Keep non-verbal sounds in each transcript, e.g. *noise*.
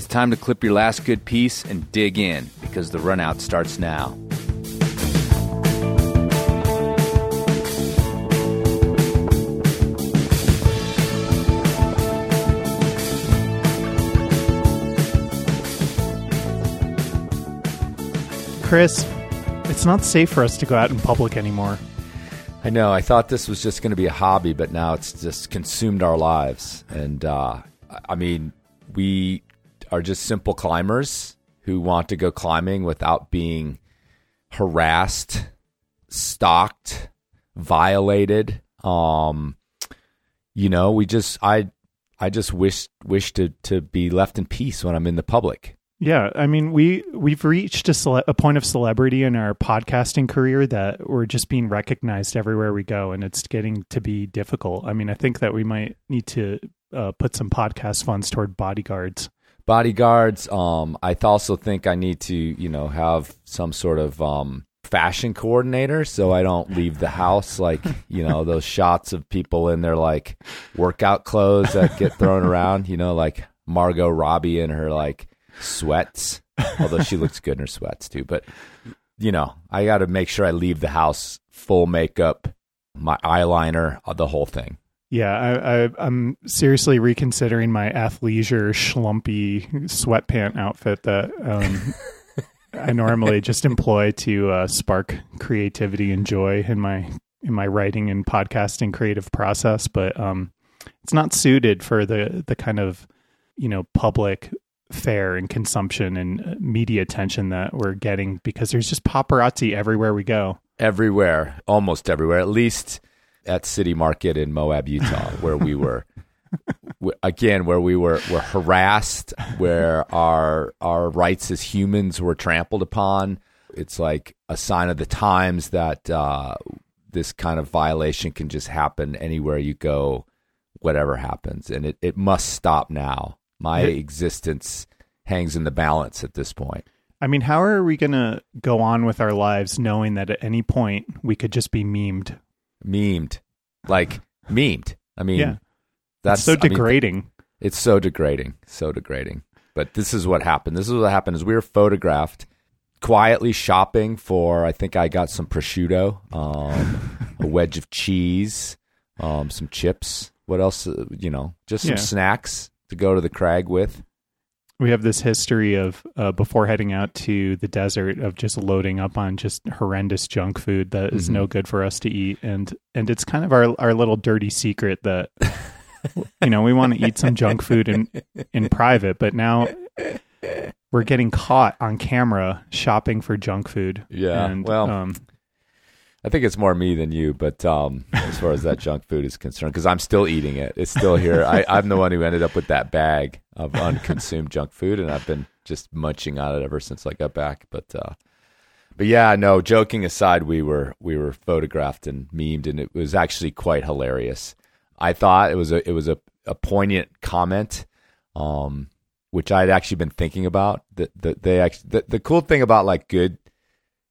It's time to clip your last good piece and dig in because the runout starts now. Chris, it's not safe for us to go out in public anymore. I know. I thought this was just going to be a hobby, but now it's just consumed our lives. And uh, I mean, we are just simple climbers who want to go climbing without being harassed, stalked, violated. Um, you know, we just I I just wish wish to to be left in peace when I'm in the public. Yeah, I mean, we we've reached a, cele- a point of celebrity in our podcasting career that we're just being recognized everywhere we go, and it's getting to be difficult. I mean, I think that we might need to uh, put some podcast funds toward bodyguards. Bodyguards. Um, I also think I need to, you know, have some sort of um, fashion coordinator so I don't leave the house like, you know, those *laughs* shots of people in their like workout clothes that get thrown around, you know, like Margot Robbie in her like sweats, although she looks good in her sweats too. But you know, I got to make sure I leave the house full makeup, my eyeliner, uh, the whole thing. Yeah, I, I, I'm seriously reconsidering my athleisure schlumpy sweatpant outfit that um, *laughs* I normally just employ to uh, spark creativity and joy in my in my writing and podcasting creative process, but um, it's not suited for the the kind of you know public fare and consumption and uh, media attention that we're getting because there's just paparazzi everywhere we go. Everywhere, almost everywhere. At least at City Market in Moab, Utah, where we were. *laughs* again, where we were were harassed, where our our rights as humans were trampled upon. It's like a sign of the times that uh, this kind of violation can just happen anywhere you go, whatever happens, and it, it must stop now. My it, existence hangs in the balance at this point. I mean, how are we going to go on with our lives knowing that at any point we could just be memed? Memed. Like, memed. I mean, yeah. that's it's so degrading. I mean, it's so degrading. So degrading. But this is what happened. This is what happened is we were photographed quietly shopping for I think I got some prosciutto, um, a *laughs* wedge of cheese, um, some chips. What else? Uh, you know, just some yeah. snacks to go to the crag with. We have this history of uh, before heading out to the desert of just loading up on just horrendous junk food that is mm-hmm. no good for us to eat, and and it's kind of our our little dirty secret that you know we want to eat some junk food in in private, but now we're getting caught on camera shopping for junk food. Yeah, and, well, um, I think it's more me than you, but um, as far as that *laughs* junk food is concerned, because I'm still eating it, it's still here. I, I'm the one who ended up with that bag of unconsumed junk food, and I've been just munching on it ever since I got back. But uh, but yeah, no. Joking aside, we were we were photographed and memed, and it was actually quite hilarious. I thought it was a it was a, a poignant comment, um, which I'd actually been thinking about. That the, they actually the, the cool thing about like good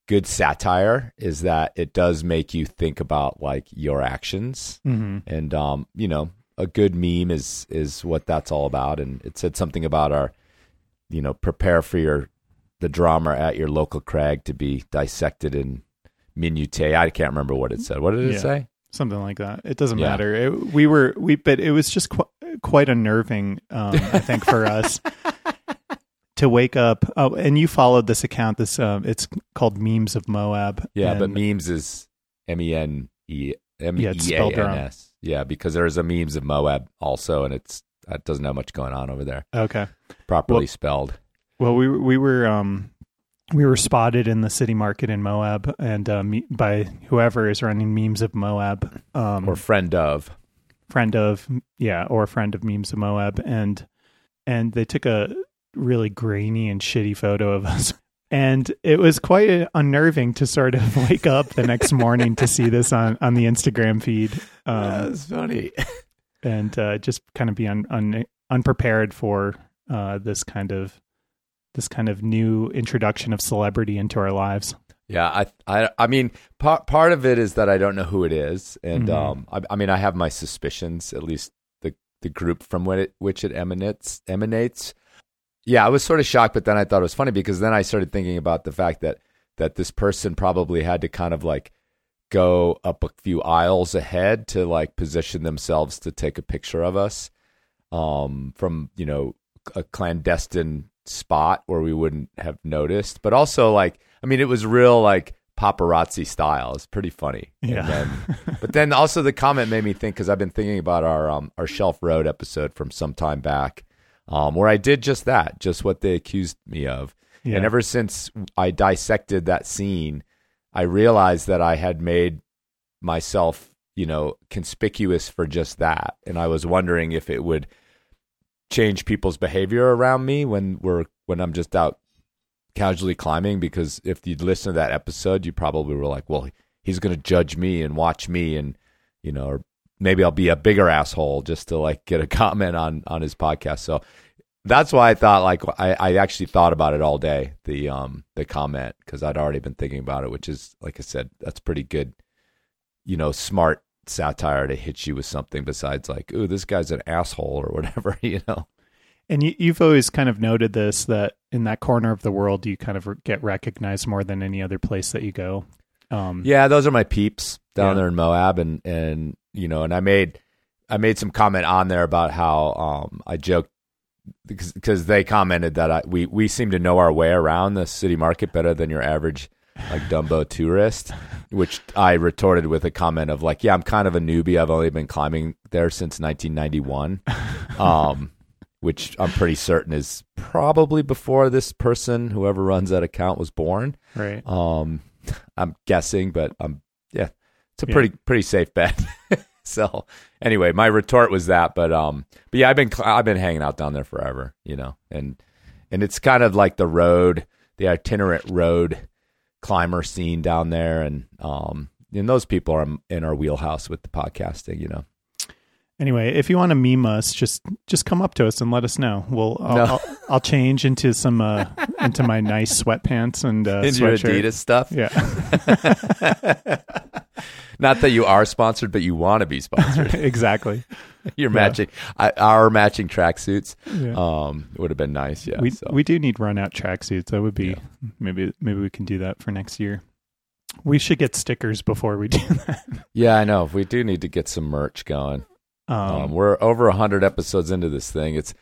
good satire is that it does make you think about like your actions. Mm-hmm. and um you know a good meme is is what that's all about. And it said something about our you know prepare for your the drama at your local crag to be dissected in minute i can't remember what it said. What did it yeah, say? Something like that. It doesn't yeah. matter. It, we were we but it was just qu- quite unnerving um i think for us *laughs* to wake up. Oh, and you followed this account. This uh, it's called Memes of Moab. Yeah, but memes is M E N E M E A N S. Yeah, because there's a memes of Moab also, and it's it doesn't have much going on over there. Okay, properly well, spelled. Well, we we were um we were spotted in the city market in Moab, and uh, me, by whoever is running memes of Moab, um, or friend of, friend of, yeah, or friend of memes of Moab, and and they took a really grainy and shitty photo of us. *laughs* And it was quite unnerving to sort of *laughs* wake up the next morning to see this on, on the Instagram feed. Um, That's funny. and uh, just kind of be un, un, unprepared for uh, this kind of this kind of new introduction of celebrity into our lives. Yeah, I, I, I mean, part part of it is that I don't know who it is, and mm-hmm. um, I, I, mean, I have my suspicions. At least the the group from which it, which it emanates emanates. Yeah, I was sort of shocked, but then I thought it was funny because then I started thinking about the fact that that this person probably had to kind of like go up a few aisles ahead to like position themselves to take a picture of us um, from you know a clandestine spot where we wouldn't have noticed. But also like I mean, it was real like paparazzi style. It's pretty funny. Yeah. Then, *laughs* but then also the comment made me think because I've been thinking about our um, our Shelf Road episode from some time back, um, where I did just that, just what they accused me of. Yeah. And ever since I dissected that scene, I realized that I had made myself, you know, conspicuous for just that. And I was wondering if it would change people's behavior around me when we're when I'm just out casually climbing because if you'd listen to that episode, you probably were like, well, he's going to judge me and watch me and you know, or maybe I'll be a bigger asshole just to like get a *laughs* comment on on his podcast. So that's why I thought like I, I actually thought about it all day the um the comment because I'd already been thinking about it, which is like I said, that's pretty good, you know, smart satire to hit you with something besides like, ooh, this guy's an asshole or whatever, *laughs* you know. And you, you've always kind of noted this that in that corner of the world, you kind of get recognized more than any other place that you go. Um, Yeah, those are my peeps down Yeah. there in Moab, and and you know, and I made I made some comment on there about how um I joked because because they commented that I, we we seem to know our way around the city market better than your average like Dumbo tourist, which I retorted with a comment of like, yeah, I'm kind of a newbie. I've only been climbing there since 1991. *laughs* Um, which I'm pretty certain is probably before this person, whoever runs that account, was born. Right. Um, I'm guessing, but yeah, it's a Yeah. pretty pretty safe bet. *laughs* so anyway, my retort was that, but um, but yeah, I've been I've been hanging out down there forever, you know, and and it's kind of like the road, the itinerant road climber scene down there, and um, and those people are in our wheelhouse with the podcasting, you know. Anyway, if you want to meme us, just just come up to us and let us know. We'll I'll, No. I'll, I'll change into some uh, *laughs* into my nice sweatpants and uh, In your sweatshirt. Adidas stuff. Yeah, *laughs* Not that you are sponsored, but you want to be sponsored. *laughs* exactly. *laughs* You're Yeah. matching I, our matching tracksuits. Yeah. Um, would have been nice. Yeah. we so. we do need run out tracksuits. That would be Yeah. maybe maybe we can do that for next year. We should get stickers before we *laughs* do that. yeah, I know. We do need to get some merch going. Um, Um, we're over hundred episodes into this thing. It's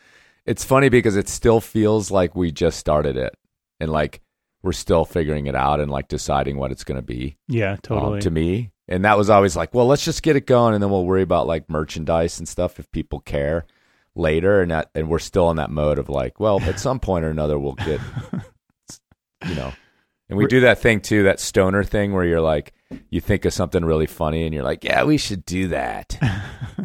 it's funny because it still feels like we just started it, and like we're still figuring it out and like deciding what it's going to be. yeah, um, totally. to me, and that was always like, well, let's just get it going, and then we'll worry about like merchandise and stuff if people care later. And that, and we're still in that mode of like, well, at some point or another, we'll get, you know. And we do that thing too, that stoner thing where you're like, you think of something really funny, and you're like, yeah, we should do that. *laughs*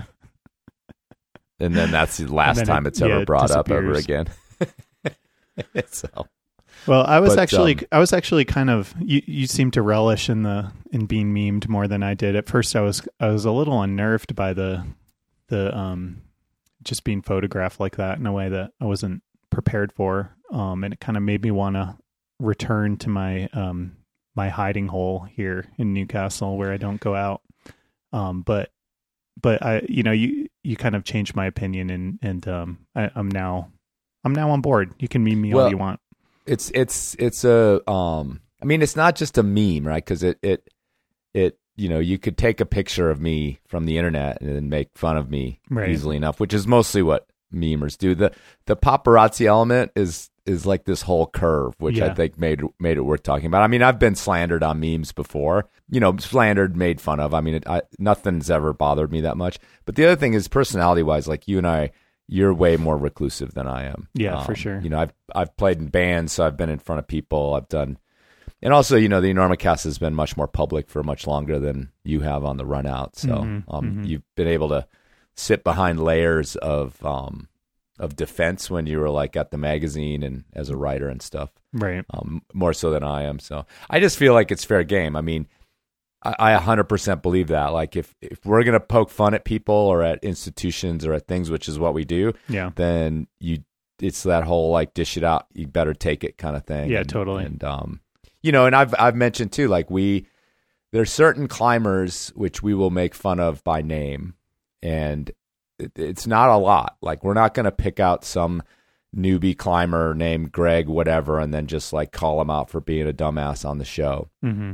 and then that's the last time it- it's ever yeah, it brought up ever again. *laughs* so Well, I was But, actually, um, I was actually kind of. You, you seem to relish in the in being memed more than I did. At first, I was, I was a little unnerved by the, the um, just being photographed like that in a way that I wasn't prepared for. Um, and it kind of made me want to return to my um my hiding hole here in Newcastle where I don't go out. Um, but but I, you know, you you kind of changed my opinion, and and um, I, I'm now I'm now on board. You can meme me all you want. It's it's it's a um i mean it's not just a meme right? Because it it it you know you could take a picture of me from the internet and then make fun of me Right. easily enough which is mostly what memers do. The the paparazzi element is is like this whole curve which i think made made it worth talking about. I mean i've been slandered on memes before you know slandered made fun of. I mean it, I, nothing's ever bothered me that much. But the other thing is personality wise like you and i you're way more reclusive than I am. Yeah, for sure. You know, I've I've played in bands, so I've been in front of people. I've done, and also, you know, the Enormocast has been much more public for much longer than you have on the run out. So, Mhm, um, mhm. you've been able to sit behind layers of um of defense when you were like at the magazine and as a writer and stuff Right. um, more so than I am. So I just feel like it's fair game. I mean, I, I 100% believe that. Like if, if we're going to poke fun at people or at institutions or at things, which is what we do, Yeah. then you, it's that whole like dish it out, you better take it kind of thing. Yeah, And- totally. And, um, you know, and I've, I've mentioned too, like we, there's certain climbers which we will make fun of by name and it, it's not a lot. Like we're not going to pick out some newbie climber named Greg, whatever, and then just like call him out for being a dumbass on the show. Mm-hmm.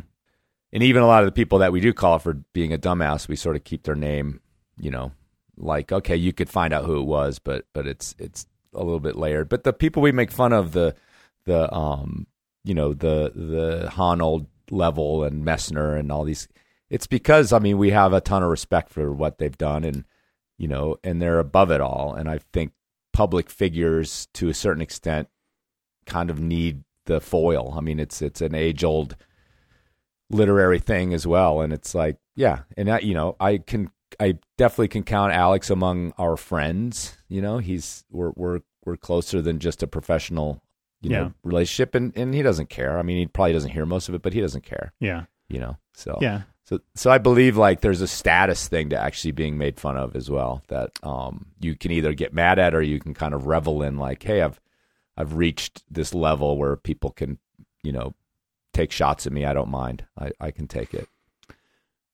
And even a lot of the people that we do call for being a dumbass, we sort of keep their name, you know, like okay, you could find out who it was, but but it's it's a little bit layered. But the people we make fun of, the the um you know the the Honnold level and Messner and all these, it's because I mean we have a ton of respect for what they've done and you know and they're above it all. And I think public figures to a certain extent kind of need the foil. I mean it's it's an age old literary thing as well, and it's like yeah, and I, you know I can I definitely can count Alex among our friends. You know, he's we're we're we're closer than just a professional, you Yeah. know, relationship, and and he doesn't care. I mean, he probably doesn't hear most of it, but he doesn't care. Yeah. You know, so Yeah. so so I believe like there's a status thing to actually being made fun of as well that um you can either get mad at or you can kind of revel in like, hey, I've I've reached this level where people can, you know, take shots at me. I don't mind. I I can take it.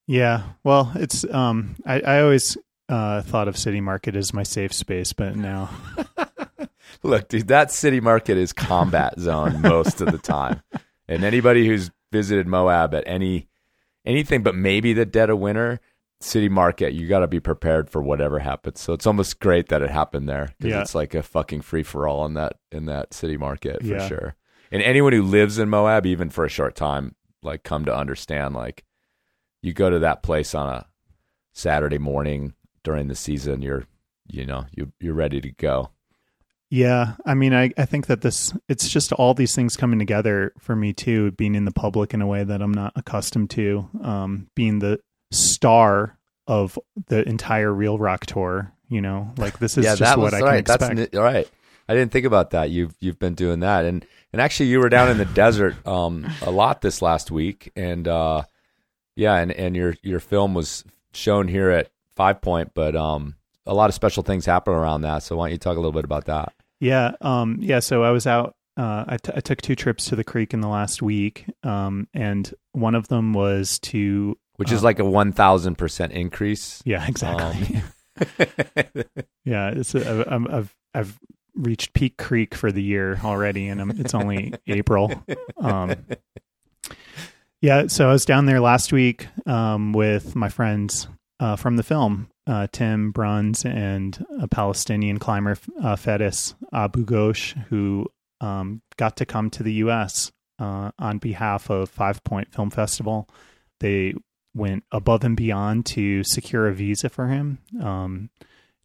Yeah. Well, it's um I, I always uh thought of City Market as my safe space, but now *laughs* Look, dude, that city market is combat zone most of the time. And anybody who's visited Moab at any anything but maybe the dead of winter, city market, you got to be prepared for whatever happens. So it's almost great that it happened there because Yeah. it's like a fucking free for all in that in that city market for Yeah. sure. And anyone who lives in Moab, even for a short time, like come to understand, like you go to that place on a Saturday morning during the season, you're you know you you're ready to go. Yeah, I mean, I, I think that this it's just all these things coming together for me too, being in the public in a way that I'm not accustomed to, um, being the star of the entire Real Rock tour. You know, like this is yeah, just that what was I can right. expect. That's ni- right. I didn't think about that. You've you've been doing that, and and actually you were down in the *laughs* desert um, a lot this last week, and uh, yeah, and and your your film was shown here at Five Point, but um, a lot of special things happen around that. So why don't you talk a little bit about that? Yeah, um, yeah. So I was out. Uh, I, t- I took two trips to the creek in the last week, um, and one of them was to. Which is Uh, like a one thousand percent increase. Yeah, exactly. Um, *laughs* *laughs* yeah, it's a, I'm, I've I've reached peak creek for the year already, and it's only *laughs* April. Um, yeah, so I was down there last week um, with my friends uh, from the film, uh, Tim Bruns and a Palestinian climber, uh, Fedis Abu Ghosh, who um, got to come to the U.S. Uh, on behalf of Five Point Film Festival. They went above and beyond to secure a visa for him. Um,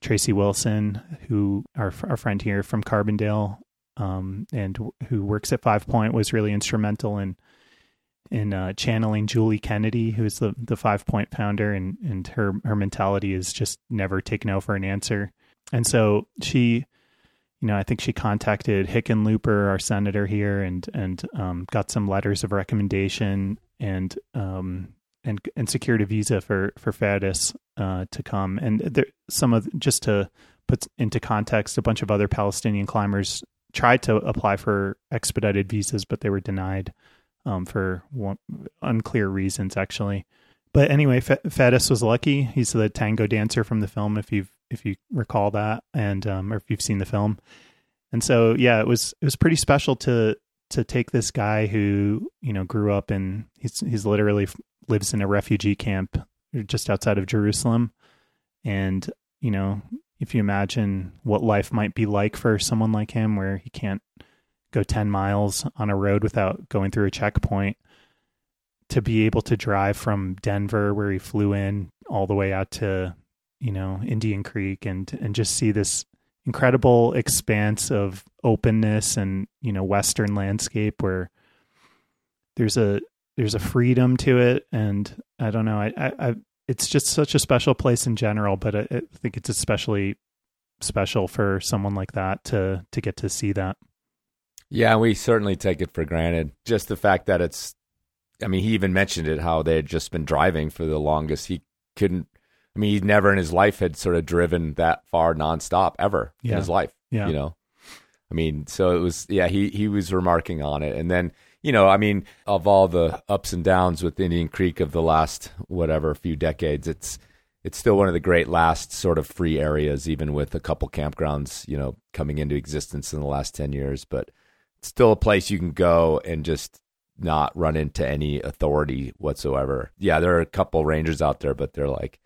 Tracy Wilson, who our our friend here from Carbondale, um, and who works at Five Point, was really instrumental in in uh, channeling Julie Kennedy, who's the the Five Point founder, and and her her mentality is just never take no for an answer. And so she, you know, I think she contacted Hickenlooper, our senator here, and and um, got some letters of recommendation and um, and and secured a visa for for Fadis uh, to come. And there, some of just to put into context, a bunch of other Palestinian climbers tried to apply for expedited visas, but they were denied um, for one, unclear reasons, actually. But anyway, F- Fadis was lucky. He's the tango dancer from the film, if you've if you recall that, and um, or if you've seen the film. And so, yeah, it was it was pretty special to to take this guy who you know grew up in he's he's literally lives in a refugee camp just outside of Jerusalem, and you know if you imagine what life might be like for someone like him, where he can't go 10 miles on a road without going through a checkpoint to be able to drive from Denver where he flew in all the way out to you know Indian Creek and and just see this incredible expanse of openness and you know western landscape where there's a there's a freedom to it and I don't know I I, I it's just such a special place in general but I, I think it's especially special for someone like that to to get to see that Yeah, we certainly take it for granted. Just the fact that it's, I mean, he even mentioned it how they had just been driving for the longest. He couldn't, I mean, he never in his life had sort of driven that far nonstop ever in his life. Yeah. You know, I mean, so it was, yeah, he, he was remarking on it. And then, you know, I mean, of all the ups and downs with Indian Creek of the last, whatever, few decades, it's, it's still one of the great last sort of free areas, even with a couple campgrounds, you know, coming into existence in the last 10 years. But it's still a place you can go and just not run into any authority whatsoever. Yeah, there are a couple rangers out there, but they're like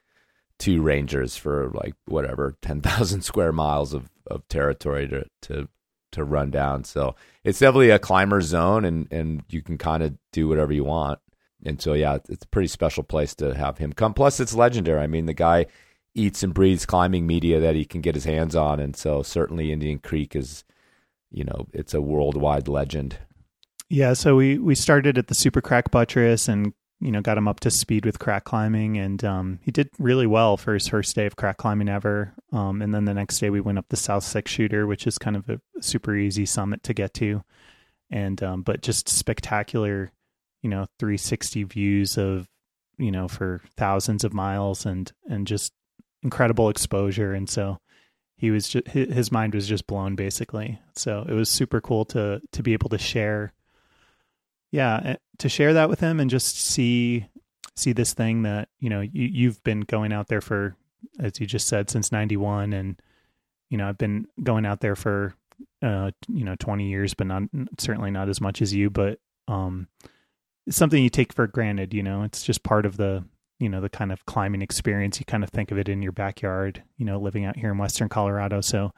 two rangers for like whatever, 10,000 *laughs* square miles of, of territory to, to, to run down. So it's definitely a climber zone and, and you can kind of do whatever you want and so yeah, it's a pretty special place to have him come. Plus, it's legendary. I mean, the guy eats and breathes climbing media that he can get his hands on, and so certainly Indian Creek is, you know, it's a worldwide legend. Yeah, so we we started at the Super Crack Buttress and you know got him up to speed with crack climbing, and um, he did really well for his first day of crack climbing ever. Um, and then the next day we went up the South Six Shooter, which is kind of a super easy summit to get to, and um, but just spectacular you know 360 views of you know for thousands of miles and and just incredible exposure. And so he was just his mind was just blown basically. So it was super cool to to be able to share yeah eh, to share that with him and just see see this thing that you know you, you've been going out there for as you just said since 91 and you know i've been going out there for uh you know 20 years but not certainly not as much as you but um it's something you take for granted, you know, it's just part of the, you know, the kind of climbing experience. You kind of think of it in your backyard, you know, living out here in Western Colorado. So,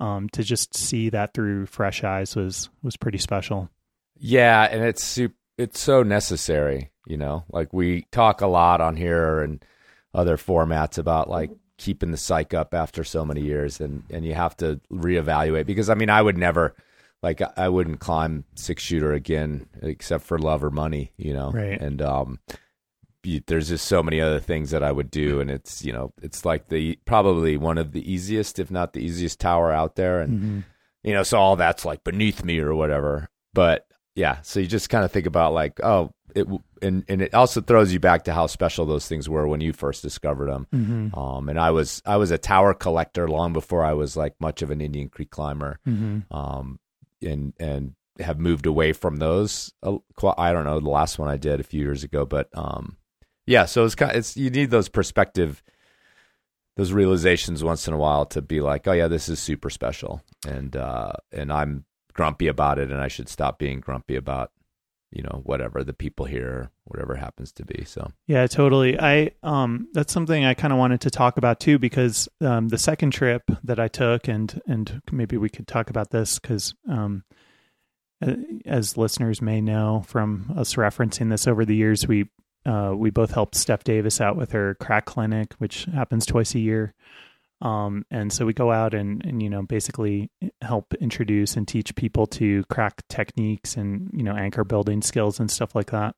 um, to just see that through fresh eyes was, was pretty special. Yeah. And it's super, it's so necessary, you know, like we talk a lot on here and other formats about like keeping the psych up after so many years and, and you have to reevaluate because I mean, I would never, like I wouldn't climb six shooter again except for love or money, you know. Right. And um, there's just so many other things that I would do, and it's you know it's like the probably one of the easiest, if not the easiest tower out there, and mm-hmm. you know so all that's like beneath me or whatever. But yeah, so you just kind of think about like oh it and and it also throws you back to how special those things were when you first discovered them. Mm-hmm. Um, and I was I was a tower collector long before I was like much of an Indian Creek climber. Mm-hmm. Um, and and have moved away from those. I don't know the last one I did a few years ago, but um, yeah. So it's kind of, it's you need those perspective, those realizations once in a while to be like, oh yeah, this is super special, and uh, and I'm grumpy about it, and I should stop being grumpy about you know whatever the people here whatever happens to be so. Yeah totally. I um that's something i kind of wanted to talk about too because um the second trip that i took and and maybe we could talk about this because um as listeners may know from us referencing this over the years we uh we both helped steph davis out with her crack clinic which happens twice a year um, and so we go out and, and, you know, basically help introduce and teach people to crack techniques and, you know, anchor building skills and stuff like that.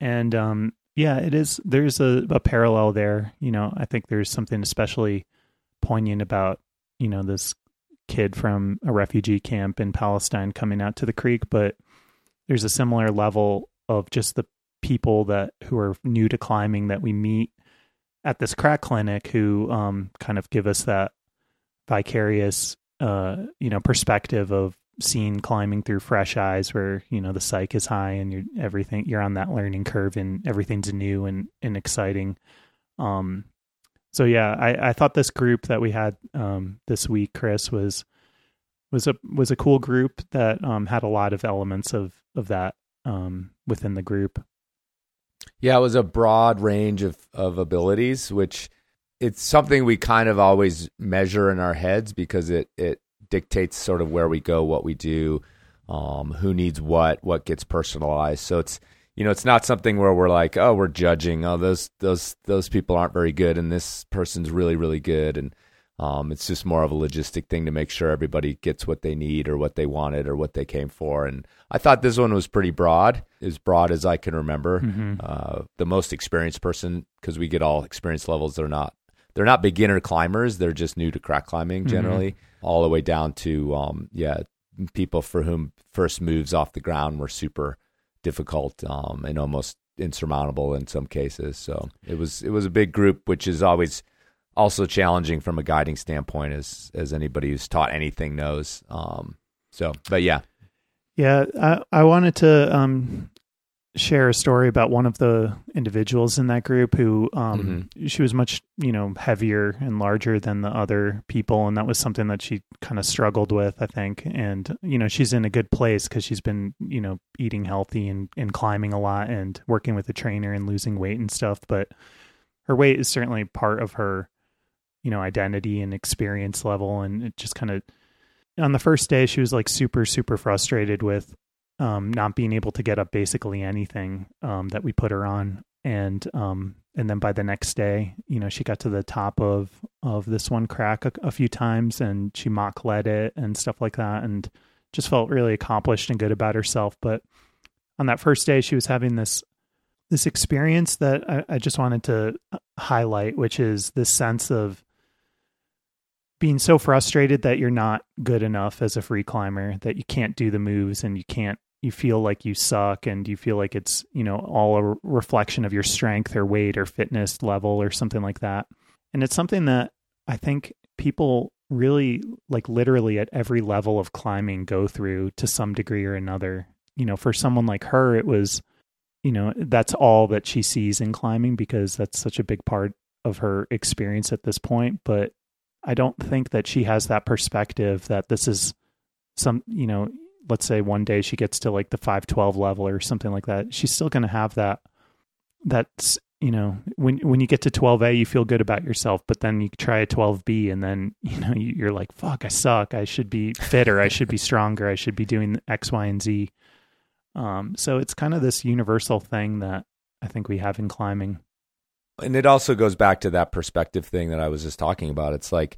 And, um, yeah, it is, there's a, a parallel there. You know, I think there's something especially poignant about, you know, this kid from a refugee camp in Palestine coming out to the creek, but there's a similar level of just the people that who are new to climbing that we meet at this crack clinic who um, kind of give us that vicarious uh, you know perspective of seeing climbing through fresh eyes where you know the psych is high and you're everything you're on that learning curve and everything's new and, and exciting. Um so yeah i i thought this group that we had um this week chris was was a was a cool group that um had a lot of elements of of that um within the group yeah, it was a broad range of, of abilities, which it's something we kind of always measure in our heads because it, it dictates sort of where we go, what we do, um, who needs what, what gets personalized. So it's you know, it's not something where we're like, oh, we're judging. Oh, those those those people aren't very good, and this person's really really good, and um, it's just more of a logistic thing to make sure everybody gets what they need or what they wanted or what they came for. And I thought this one was pretty broad, as broad as I can remember. Mm-hmm. Uh, the most experienced person, because we get all experience levels. They're not they're not beginner climbers. They're just new to crack climbing mm-hmm. generally, mm-hmm. all the way down to um, yeah people for whom first moves off the ground were super difficult um, and almost insurmountable in some cases. So it was it was a big group, which is always also challenging from a guiding standpoint, as as anybody who's taught anything knows. Um, so, but yeah, yeah, I I wanted to um share a story about one of the individuals in that group who um, Mm-hmm. she was much you know heavier and larger than the other people and that was something that she kind of struggled with i think and you know she's in a good place because she's been you know eating healthy and, and climbing a lot and working with a trainer and losing weight and stuff but her weight is certainly part of her you know identity and experience level and it just kind of on the first day she was like super super frustrated with um, not being able to get up basically anything um, that we put her on, and um, and then by the next day, you know, she got to the top of of this one crack a, a few times, and she mock led it and stuff like that, and just felt really accomplished and good about herself. But on that first day, she was having this this experience that I, I just wanted to highlight, which is this sense of being so frustrated that you're not good enough as a free climber that you can't do the moves and you can't you feel like you suck and you feel like it's you know all a reflection of your strength or weight or fitness level or something like that. And it's something that i think people really like literally at every level of climbing go through to some degree or another. You know for someone like her it was you know that's all that she sees in climbing because that's such a big part of her experience at this point. But I don't think that she has that perspective that this is some, you know, let's say one day she gets to like the 512 level or something like that. She's still going to have that, that's, you know, when, when you get to 12A, you feel good about yourself, but then you try a 12B and then, *laughs* you know, you're like, fuck, I suck. I should be fitter. I should be stronger. I should be doing X, Y, and Z. Um, so it's kind of this universal thing that I think we have in climbing. And it also goes back to that perspective thing that I was just talking about. It's like,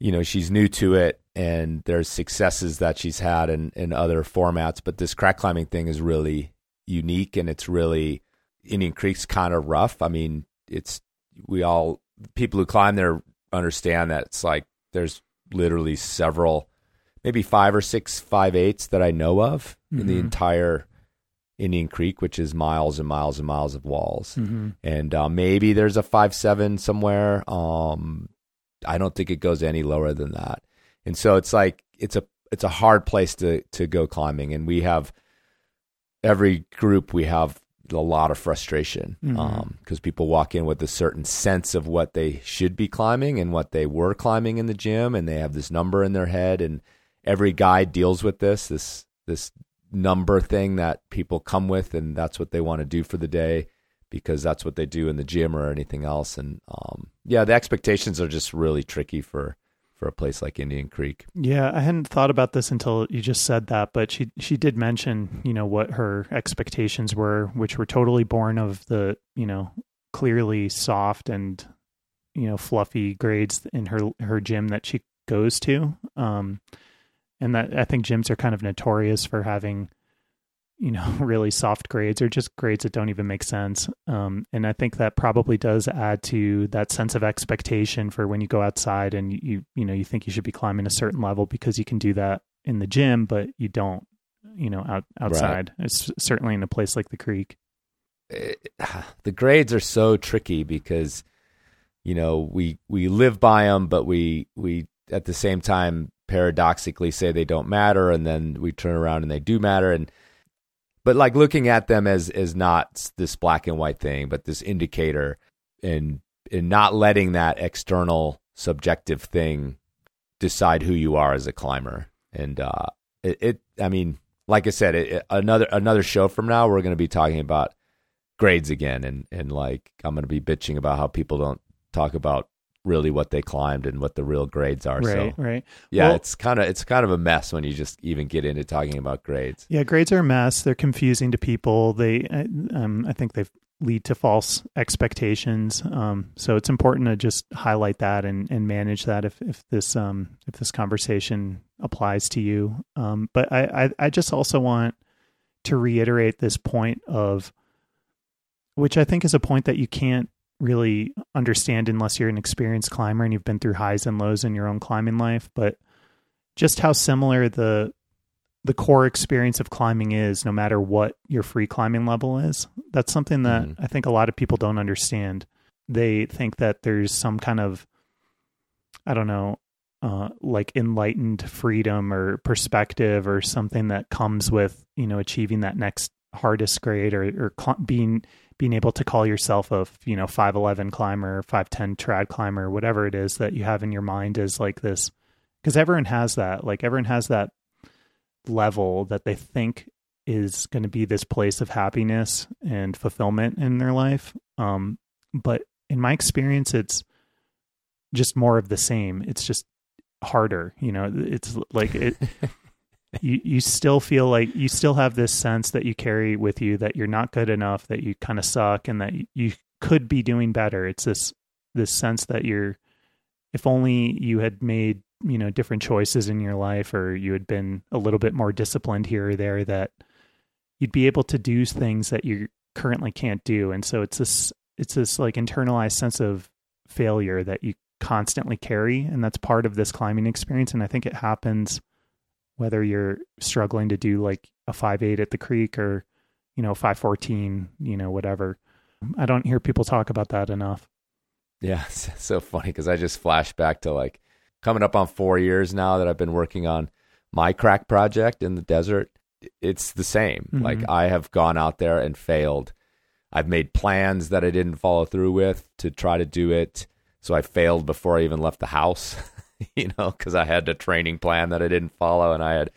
you know, she's new to it and there's successes that she's had in, in other formats, but this crack climbing thing is really unique and it's really Indian Creek's kind of rough. I mean, it's we all people who climb there understand that it's like there's literally several maybe five or six five eights that I know of in the Mhm. entire Indian Creek, which is miles and miles and miles of walls. Mm-hmm. and uh, maybe there's a five seven somewhere. Um, I don't think it goes any lower than that, and so it's like it's a it's a hard place to to go climbing, and we have every group we have a lot of frustration because people walk in with a certain sense of what they should be climbing and what they were climbing in the gym, and they have this number in their head, and every guide deals with this this this number thing that people come with, and that's what they want to do for the day because that's what they do in the gym or anything else. And um, yeah, the expectations are just really tricky for for a place like Indian Creek. Yeah, I hadn't thought about this until you just said that, but she she did mention, you know, what her expectations were, which were totally born of the, you know, clearly soft and you know, fluffy grades in her her gym that she goes to. Um and that I think gyms are kind of notorious for having you know, *laughs* really soft grades or just grades that don't even make sense. Um, and I think that probably does add to that sense of expectation for when you go outside and you, you know, you think you should be climbing a certain level because you can do that in the gym, but you don't, you know, out outside. It's certainly in a place like the creek. it, the grades are so tricky because you know we we live by them but we we at the same time paradoxically say they don't matter and then we turn around and they do matter. And but like looking at them as as not this black and white thing but this indicator and and not letting that external subjective thing decide who you are as a climber. And uh it, it i mean like i said it, another another show from now we're going to be talking about grades again. And and like I'm going to be bitching about how people don't talk about really what they climbed and what the real grades are. Right, So right. yeah, Well- it's kind of it's kind of a mess when you just even get into talking about grades. Yeah, grades are a mess. They're confusing to people. They, uh, um, I think they lead to false expectations. Um, so it's important to just highlight that and, and manage that if, if this um, if this conversation applies to you. Um, but I, I I just also want to reiterate this point of which I think is a point that you can't really understand unless you're an experienced climber and you've been through highs and lows in your own climbing life. But just how similar the the core experience of climbing is, no matter what your free climbing level is. That's something that Mhm. I think a lot of people don't understand. They think that there's some kind of, I don't know, uh, like enlightened freedom or perspective or something that comes with you know achieving that next hardest grade or, or cl- being being able to call yourself a you know 511 climber 510 trad climber whatever it is that you have in your mind is like this. Because everyone has that like everyone has that level that they think is going to be this place of happiness and fulfillment in their life. Um but in my experience it's just more of the same. It's just harder you know it's like it *laughs* you you still feel like you still have this sense that you carry with you that you're not good enough that you kind of suck and that you could be doing better. It's this this sense that you're if only you had made you know different choices in your life or you had been a little bit more disciplined here or there that you'd be able to do things that you currently can't do. And so it's this it's this like internalized sense of failure that you constantly carry and that's part of this climbing experience and i think it happens whether you're struggling to do like a 5-8 at the creek or you know 514 you know whatever i don't hear people talk about that enough Yeah, *laughs* it's so funny because I just flashed back to like coming up on four years now that I've been working on my crack project in the desert. It's the same. Mhm. Like I have gone out there and failed. I've made plans that I didn't follow through with to try to do it. So I failed before I even left the house, *laughs* *laughs* you know, because I had a training plan that I didn't follow, and I had,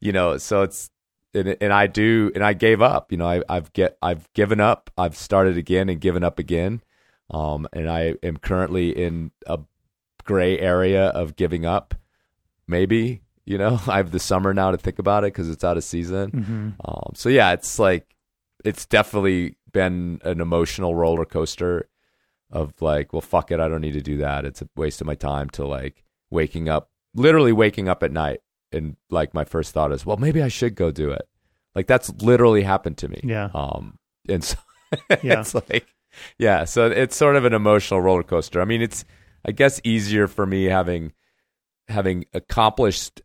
you know, so it's and, and I do and I gave up. You know, I, I've get I've given up. I've started again and given up again. Um, and I am currently in a gray area of giving up. Maybe you know *laughs* I have the summer now to think about it because it's out of season. mm-hmm. Um, so yeah, it's like it's definitely been an emotional roller coaster of like, well, fuck it, I don't need to do that. It's a waste of my time to like waking up, literally waking up at night, and like my first thought is, well, maybe I should go do it. Like that's literally happened to me. Yeah. Um, and so *laughs* Yeah. it's like, yeah, so it's sort of an emotional roller coaster. I mean, it's I guess easier for me having having accomplished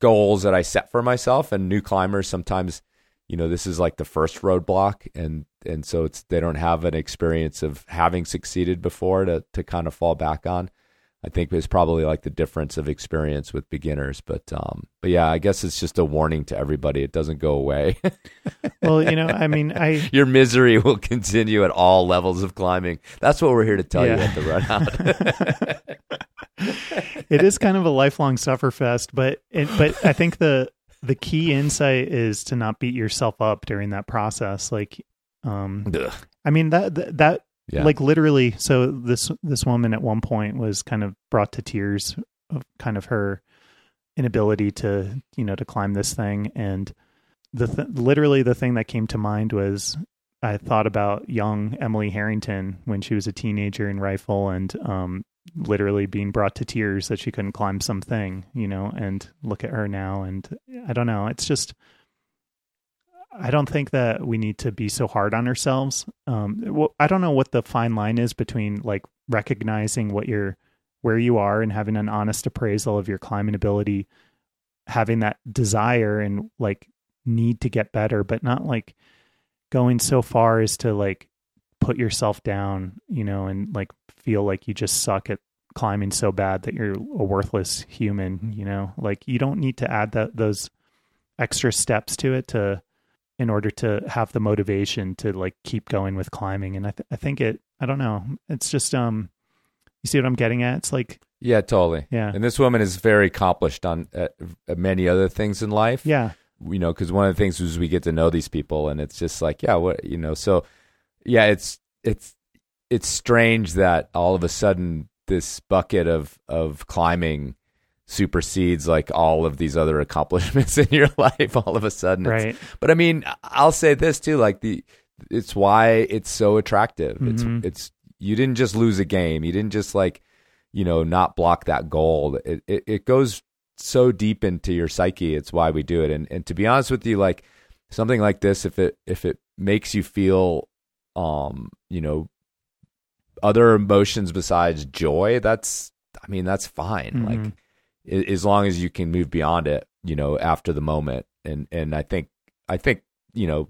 goals that I set for myself and new climbers sometimes you know this is like the first roadblock and and so it's they don't have an experience of having succeeded before to to kind of fall back on I think it's probably like the difference of experience with beginners but um but yeah I guess it's just a warning to everybody it doesn't go away *laughs* well you know i mean i *laughs* your misery will continue at all levels of climbing that's what we're here to tell you at the run out *laughs* it is kind of a lifelong sufferfest, but it, but I think the the key insight is to not beat yourself up during that process. Like, um, Ugh. I mean that, that yeah like literally. So this this woman at one point was kind of brought to tears of kind of her inability to you know to climb this thing, and the th- literally the thing that came to mind was. I thought about young Emily Harrington when she was a teenager in rifle and um, literally being brought to tears that she couldn't climb something, you know, and look at her now. And I don't know. It's just, I don't think that we need to be so hard on ourselves. Um, well, I don't know what the fine line is between like recognizing what you're, where you are and having an honest appraisal of your climbing ability, having that desire and like need to get better, but not like going so far as to like put yourself down, you know, and like feel like you just suck at climbing so bad that you're a worthless human, you know. Like you don't need to add that those extra steps to it to in order to have the motivation to like keep going with climbing and I th- I think it I don't know. It's just um you see what I'm getting at? It's like yeah totally yeah. and this woman is very accomplished on uh, uh, many other things in life Yeah. you know because one of the things is we get to know these people and it's just like yeah what you know so yeah it's it's it's strange that all of a sudden this bucket of of climbing supersedes like all of these other accomplishments *laughs* in your life all of a sudden. Right. but i mean i'll say this too like the it's why it's so attractive. Mhm. it's it's you didn't just lose a game. You didn't just like you know not block that goal. It, it it goes so deep into your psyche. It's why we do it. And and to be honest with you like something like this if it if it makes you feel um you know other emotions besides joy that's i mean that's fine. Mhm. like as long as you can move beyond it you know after the moment and and i think i think you know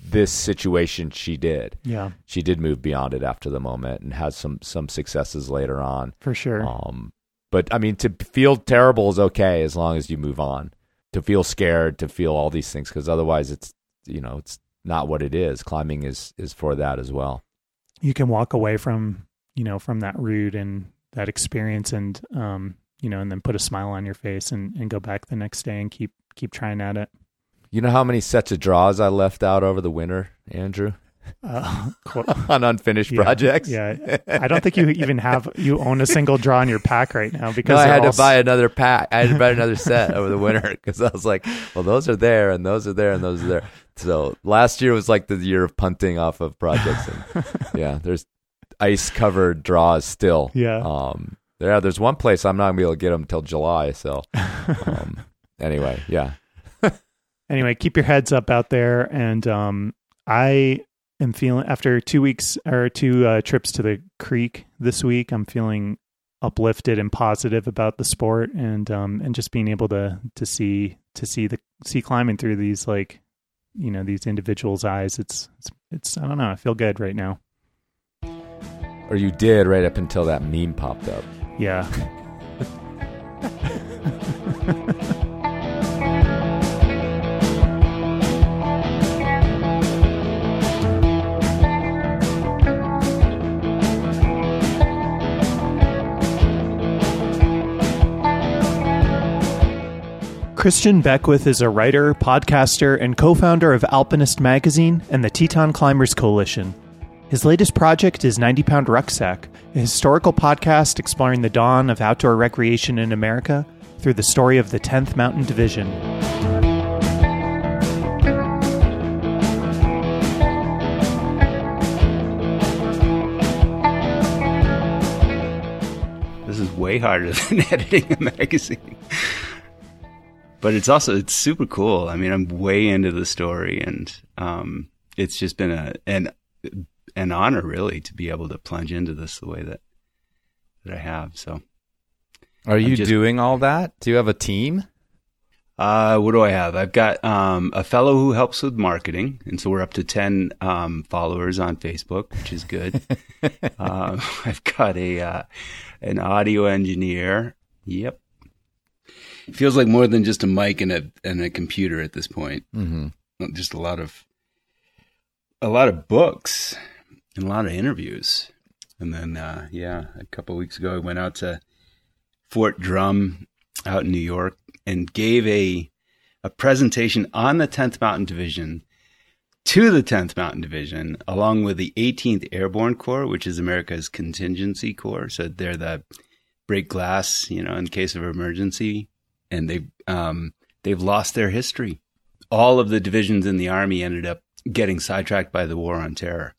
this situation she did Yeah, she did move beyond it after the moment and has some some successes later on for sure. um, but I mean, to feel terrible is okay as long as you move on. To feel scared, to feel all these things, because otherwise, it's you know it's not what it is. Climbing is is for that as well. You can walk away from you know from that route and that experience, and um, you know, and then put a smile on your face and and go back the next day and keep keep trying at it. You know how many sets of draws I left out over the winter, Andrew? Uh, *laughs* *laughs* on unfinished yeah, projects. Yeah, I don't think you *laughs* even have you own a single draw in your pack right now because no, I had to buy another pack. I had to buy another set over the winter because I was like, well, those are there and those are there and those are there. So last year was like the year of punting off of projects, and yeah, there's ice covered draws still. Yeah. Um. Yeah, there's one place I'm not gonna be able to get them until July. So, *laughs* um, anyway, yeah. *laughs* anyway, keep your heads up out there, and um, I am feeling after two weeks or two uh, trips to the creek this week. I'm feeling uplifted and positive about the sport, and um, and just being able to to see to see the see climbing through these like you know these individuals' eyes. It's it's it's I don't know. I feel good right now. Or you did right up until that meme popped up. Yeah. Christian Beckwith is a writer, podcaster, and co founder of Alpinist Magazine and the Teton Climbers Coalition. His latest project is 90 Pound Rucksack, a historical podcast exploring the dawn of outdoor recreation in America through the story of the 10th Mountain Division. This is way harder *laughs* than editing a magazine. But it's also it's super cool. I mean, I'm way into the story and um, it's just been a an an honor really to be able to plunge into this the way that that I have. So, are you just, doing all that? Do you have a team? Uh, what do I have? I've got um, a fellow who helps with marketing, and so we're up to ten um, followers on Facebook, which is good. um, *laughs* *laughs* I've got a uh, an audio engineer. Yep, it feels like more than just a mic and a and a computer at this point. Mm-hmm. Just a lot of a lot of books a lot of interviews. And then, uh, yeah, a couple weeks ago, I went out to Fort Drum out in New York and gave a a presentation on the 10th Mountain Division to the 10th Mountain Division, along with the 18th Airborne Corps, which is America's contingency corps. So they're the break glass, you know, in case of emergency, and they um, they've lost their history. All of the divisions in the army ended up getting sidetracked by the war on terror.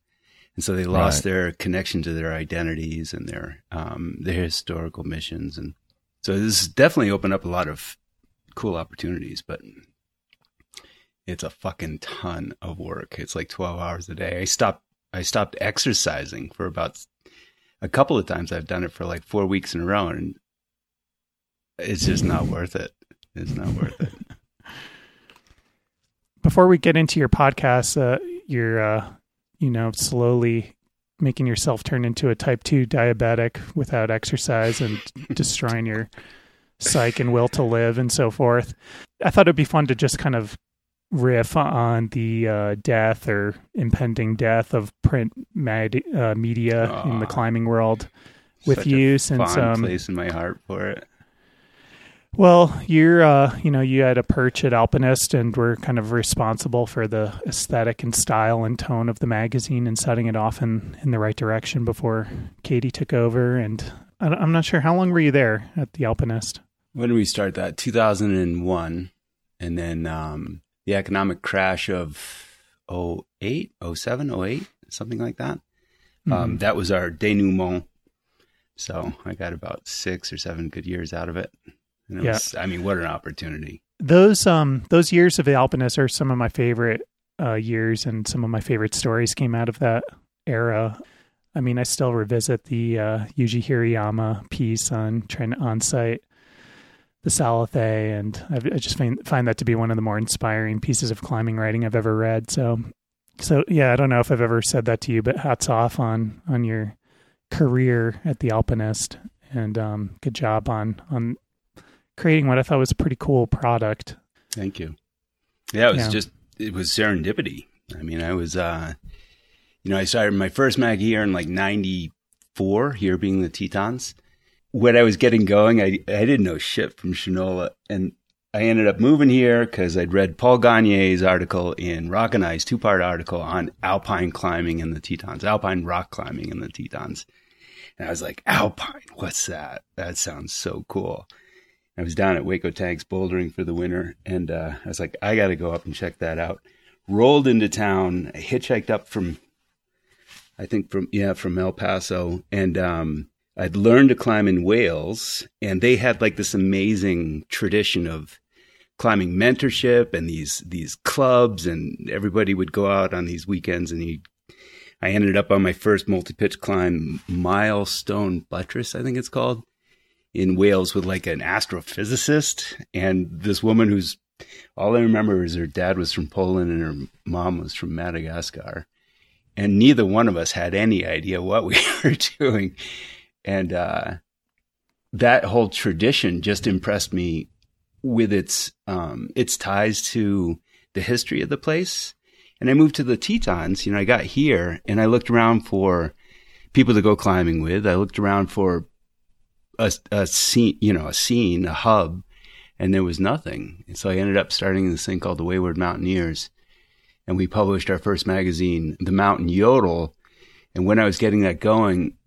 And so they lost right. their connection to their identities and their um, their historical missions, and so this has definitely opened up a lot of cool opportunities. But it's a fucking ton of work. It's like twelve hours a day. I stopped I stopped exercising for about a couple of times. I've done it for like four weeks in a row, and it's just not worth it. It's not worth it. *laughs* Before we get into your podcast, uh, you're uh, you know, slowly making yourself turn into a type 2 diabetic without exercise and *laughs* destroying your psyche and will to live and so forth. I thought it'd be fun to just kind of riff on the uh, death or impending death of print med- uh, media Aww, in the climbing world with you since um place in my heart for it well, you're, uh, you know, you had a perch at Alpinist, and we're kind of responsible for the aesthetic and style and tone of the magazine and setting it off in, in the right direction before Katie took over. And I'm not sure how long were you there at the Alpinist. When did we start that? 2001, and then um, the economic crash of 08, 07, 08, something like that. Um, mm-hmm. Um, that was our denouement. So I got about six or seven good years out of it yeah. Was, I mean, what an opportunity. Those um those years of the Alpinist are some of my favorite uh, years, and some of my favorite stories came out of that era. I mean, I still revisit the uh, Yuji Hirayama piece on trying to on site the Salathé, and I've, i just find find that to be one of the more inspiring pieces of climbing writing I've ever read. So, so yeah, I don't know if I've ever said that to you, but hats off on on your career at the Alpinist, and um, good job on on creating what I thought was a pretty cool product. Thank you. Yeah, it was yeah. just it was serendipity. I mean, I was, uh, you know, I started my first mag here in like '94, here being the Tetons. When I was getting going, I I didn't know shit from Shinola, and I ended up moving here because I'd read Paul Gagne's article in Rock and Ice, two part article on alpine climbing in the Tetons, alpine rock climbing in the Tetons. And I was like, Alpine, what's that? That sounds so cool. I was down at Hueco Tanks bouldering for the winter, and uh, I was like, I got to go up and check that out. Rolled into town, hitchhiked up from, I think from yeah from El Paso, and um, I'd learned to climb in Wales, and they had like this amazing tradition of climbing mentorship and these these clubs, and everybody would go out on these weekends, and you. I ended up on my first multi-pitch climb, Milestone Buttress, I think it's called, in Wales with like an astrophysicist and this woman who's all I remember is her dad was from Poland and her mom was from Madagascar. And neither one of us had any idea what we *laughs* were doing. And uh, that whole tradition just impressed me with its um, its ties to the history of the place. And I moved to the Tetons. You know, I got here and I looked around for people to go climbing with. I looked around for a, a scene, you know, a scene, a hub, and there was nothing. And so I ended up starting this thing called the Wayward Mountaineers. And we published our first magazine, The Mountain Yodel. And when I was getting that going,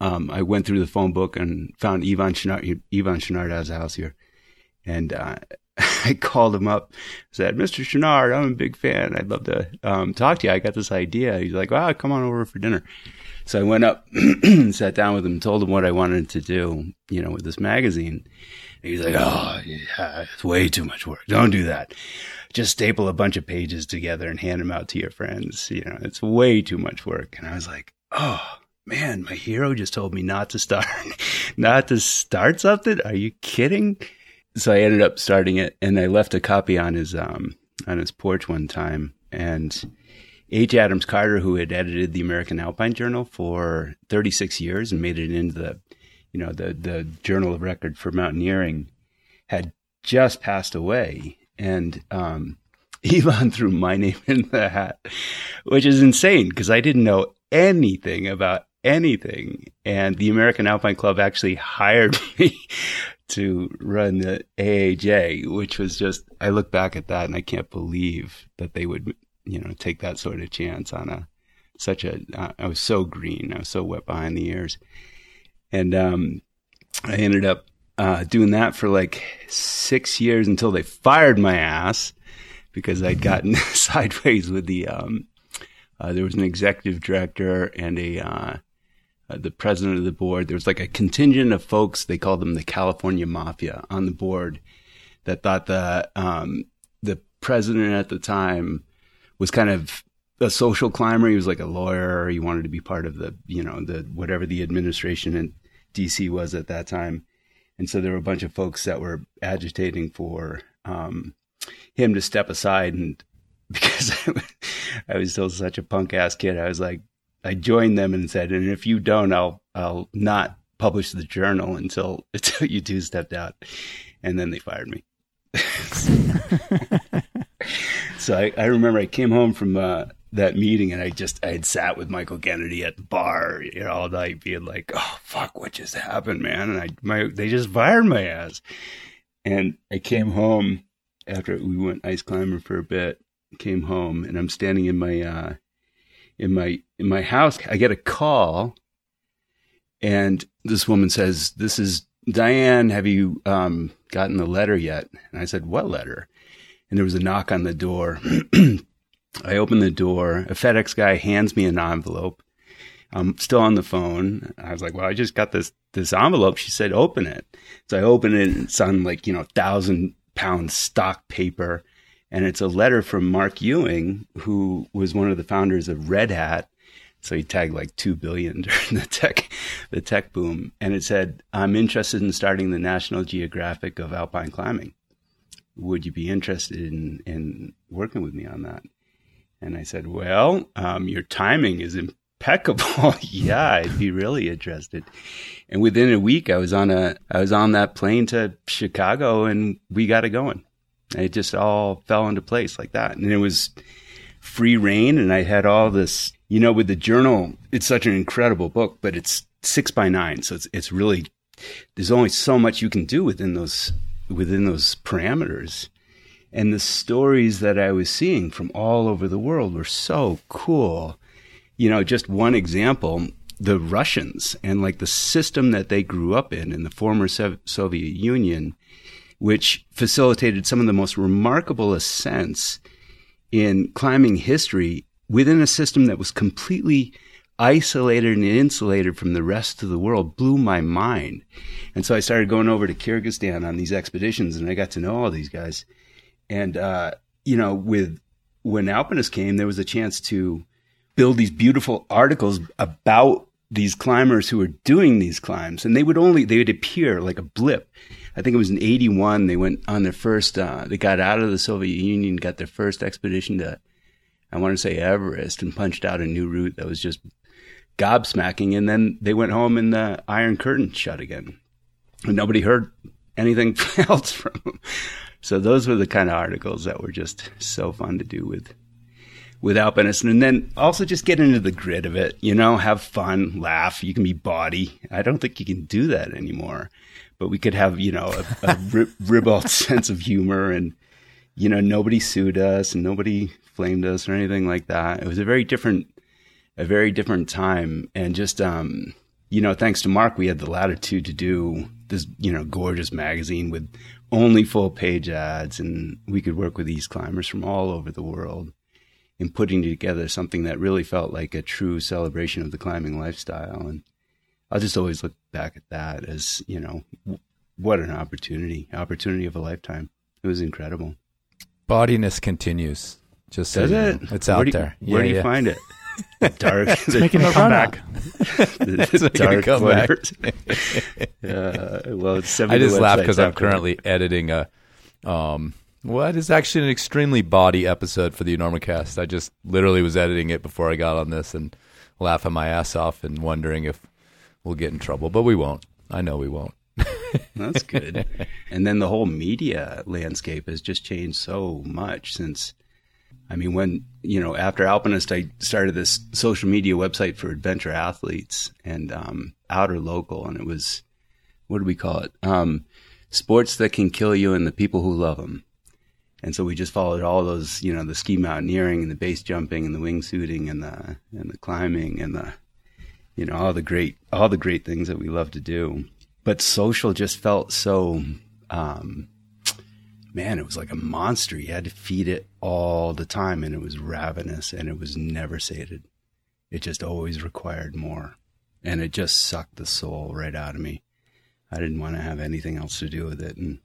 um, I went through the phone book and found Yvon. Yvon Chouinard has a house here. And uh, *laughs* I called him up, said, Mr. Chouinard, I'm a big fan. I'd love to um, talk to you. I got this idea. He's like, wow, come on over for dinner. So I went up *clears throat* and sat down with him, told him what I wanted to do, you know, with this magazine. And he's like, oh, yeah, it's way too much work. Don't do that. Just staple a bunch of pages together and hand them out to your friends. You know, it's way too much work. And I was like, oh, man, my hero just told me not to start, *laughs* not to start something. Are you kidding? So I ended up starting it and I left a copy on his, um, on his porch one time and H. Adams Carter, who had edited the American Alpine Journal for 36 years and made it into the, you know, the the journal of record for mountaineering, had just passed away, and um, *laughs* Yvon threw my name *laughs* in the hat, which is insane because I didn't know anything about anything, and the American Alpine Club actually hired *laughs* me to run the AAJ, which was just I look back at that and I can't believe that they would you know, take that sort of chance on a such a. Uh, I was so green. I was so wet behind the ears, and um, I ended up uh, doing that for like six years until they fired my ass because I'd gotten *laughs* sideways with the. Um, uh, there was an executive director and a uh, uh, the president of the board. There was like a contingent of folks. They called them the California Mafia on the board that thought the um, the president at the time was kind of a social climber. He was like a lawyer. He wanted to be part of the, you know, the whatever the administration in DC was at that time. And so there were a bunch of folks that were agitating for um, him to step aside. And *laughs* because I was still such a punk ass kid, I was like, I joined them and said, and if you don't, I'll I'll not publish the journal until *laughs* until you two stepped out. And then they fired me. *laughs* so I, I, remember I came home from uh, that meeting and I just I had sat with Michael Kennedy at the bar you know, all night, being like, "Oh fuck, what just happened, man?" And I my they just fired my ass. And I came home after we went ice climbing for a bit. Came home and I'm standing in my uh, in my in my house. I get a call, and this woman says, "This is Diane. Have you um, gotten the letter yet?" And I said, "What letter?" And there was a knock on the door. *clears throat* I open the door. A FedEx guy hands me an envelope. I'm still on the phone. I was like, "Well, I just got this this envelope." She said, "Open it." So I open it, and it's on like you know thousand pound stock paper, and it's a letter from Marc Ewing, who was one of the founders of Red Hat. So he tagged like two billion *laughs* during the tech the tech boom, and it said, "I'm interested in starting the National Geographic of alpine climbing." Would you be interested in, in working with me on that? And I said, well, um, your timing is impeccable. *laughs* yeah, I'd be really interested. And within a week, I was on a, I was on that plane to Chicago and we got it going. And it just all fell into place like that. And it was free reign. And I had all this, you know, with the journal, it's such an incredible book, but it's six by nine. So it's, it's really, there's only so much you can do within those, within those parameters. And the stories that I was seeing from all over the world were so cool. You know, just one example, the Russians and like the system that they grew up in in the former Soviet Union, which facilitated some of the most remarkable ascents in climbing history within a system that was completely isolated and insulated from the rest of the world blew my mind. And so I started going over to Kyrgyzstan on these expeditions and I got to know all these guys. And, uh, you know, with when Alpinist came, there was a chance to build these beautiful articles about these climbers who were doing these climbs. And they would only, they would appear like a blip. I think it was in 81. They went on their first, uh, they got out of the Soviet Union, got their first expedition to, I want to say Everest and punched out a new route that was just gobsmacking. And then they went home and the Iron Curtain shut again. And nobody heard anything *laughs* else from them. So those were the kind of articles that were just so fun to do with with alpinists. And then also just get into the grit of it, you know, have fun, laugh. You can be bawdy. I don't think you can do that anymore. But we could have, you know, a, a *laughs* rib- ribald sense of humor and, you know, nobody sued us and nobody flamed us or anything like that. It was a very different, a very different time. And just, um, you know, thanks to Marc, we had the latitude to do this, you know, gorgeous magazine with only full page ads, and we could work with these climbers from all over the world in putting together something that really felt like a true celebration of the climbing lifestyle. And I'll just always look back at that as, you know, what an opportunity, opportunity of a lifetime. It was incredible. Bodiness continues. Just Does so it? Know. It's out where there. You, where yeah, do you yeah. find it? *laughs* *laughs* dark, *laughs* It's making a comeback. *laughs* It's making a dark comeback. uh, well, it's I just laugh because I'm currently editing a um what is actually an extremely bawdy episode for the Enormocast. I just literally was editing it before I got on this and laughing my ass off and wondering if we'll get in trouble, but we won't. I know we won't. That's good. and then the whole media landscape has just changed so much since. I mean, when you know, after Alpinist, I started this social media website for adventure athletes and um, outer local, and it was what do we call it? Um, sports that can kill you and the people who love them. And so we just followed all those, you know, the ski mountaineering and the base jumping and the wingsuiting and the and the climbing and the, you know, all the great all the great things that we love to do. But social just felt so, um, man, it was like a monster. You had to feed it all the time, and it was ravenous, and it was never sated. It just always required more, and it just sucked the soul right out of me. I didn't want to have anything else to do with it, and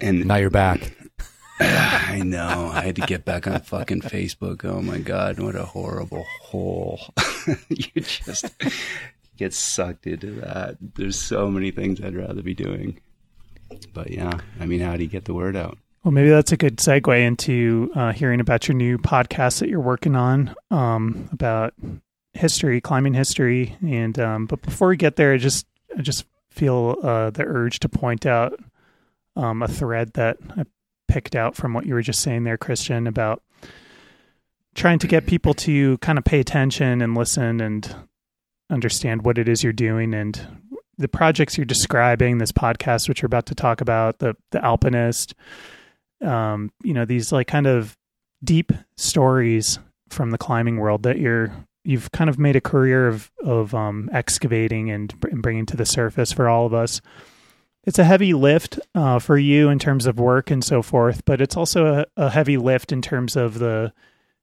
and Now you're back. *sighs* I know. I had to get back on fucking Facebook. Oh my god, what a horrible hole. *laughs* you just get sucked into that. There's so many things I'd rather be doing. But yeah, I mean, how do you get the word out? Well, maybe that's a good segue into uh, hearing about your new podcast that you're working on um, about history, climbing history. And um, but before we get there, I just I just feel uh, the urge to point out um, a thread that I picked out from what you were just saying there, Christian, about trying to get people to kind of pay attention and listen and understand what it is you're doing and the projects you're describing, this podcast, which you're about to talk about, the the alpinist, um, you know, these like kind of deep stories from the climbing world that you're you've kind of made a career of of um, excavating and, and bringing to the surface for all of us. It's a heavy lift uh, for you in terms of work and so forth, but it's also a, a heavy lift in terms of the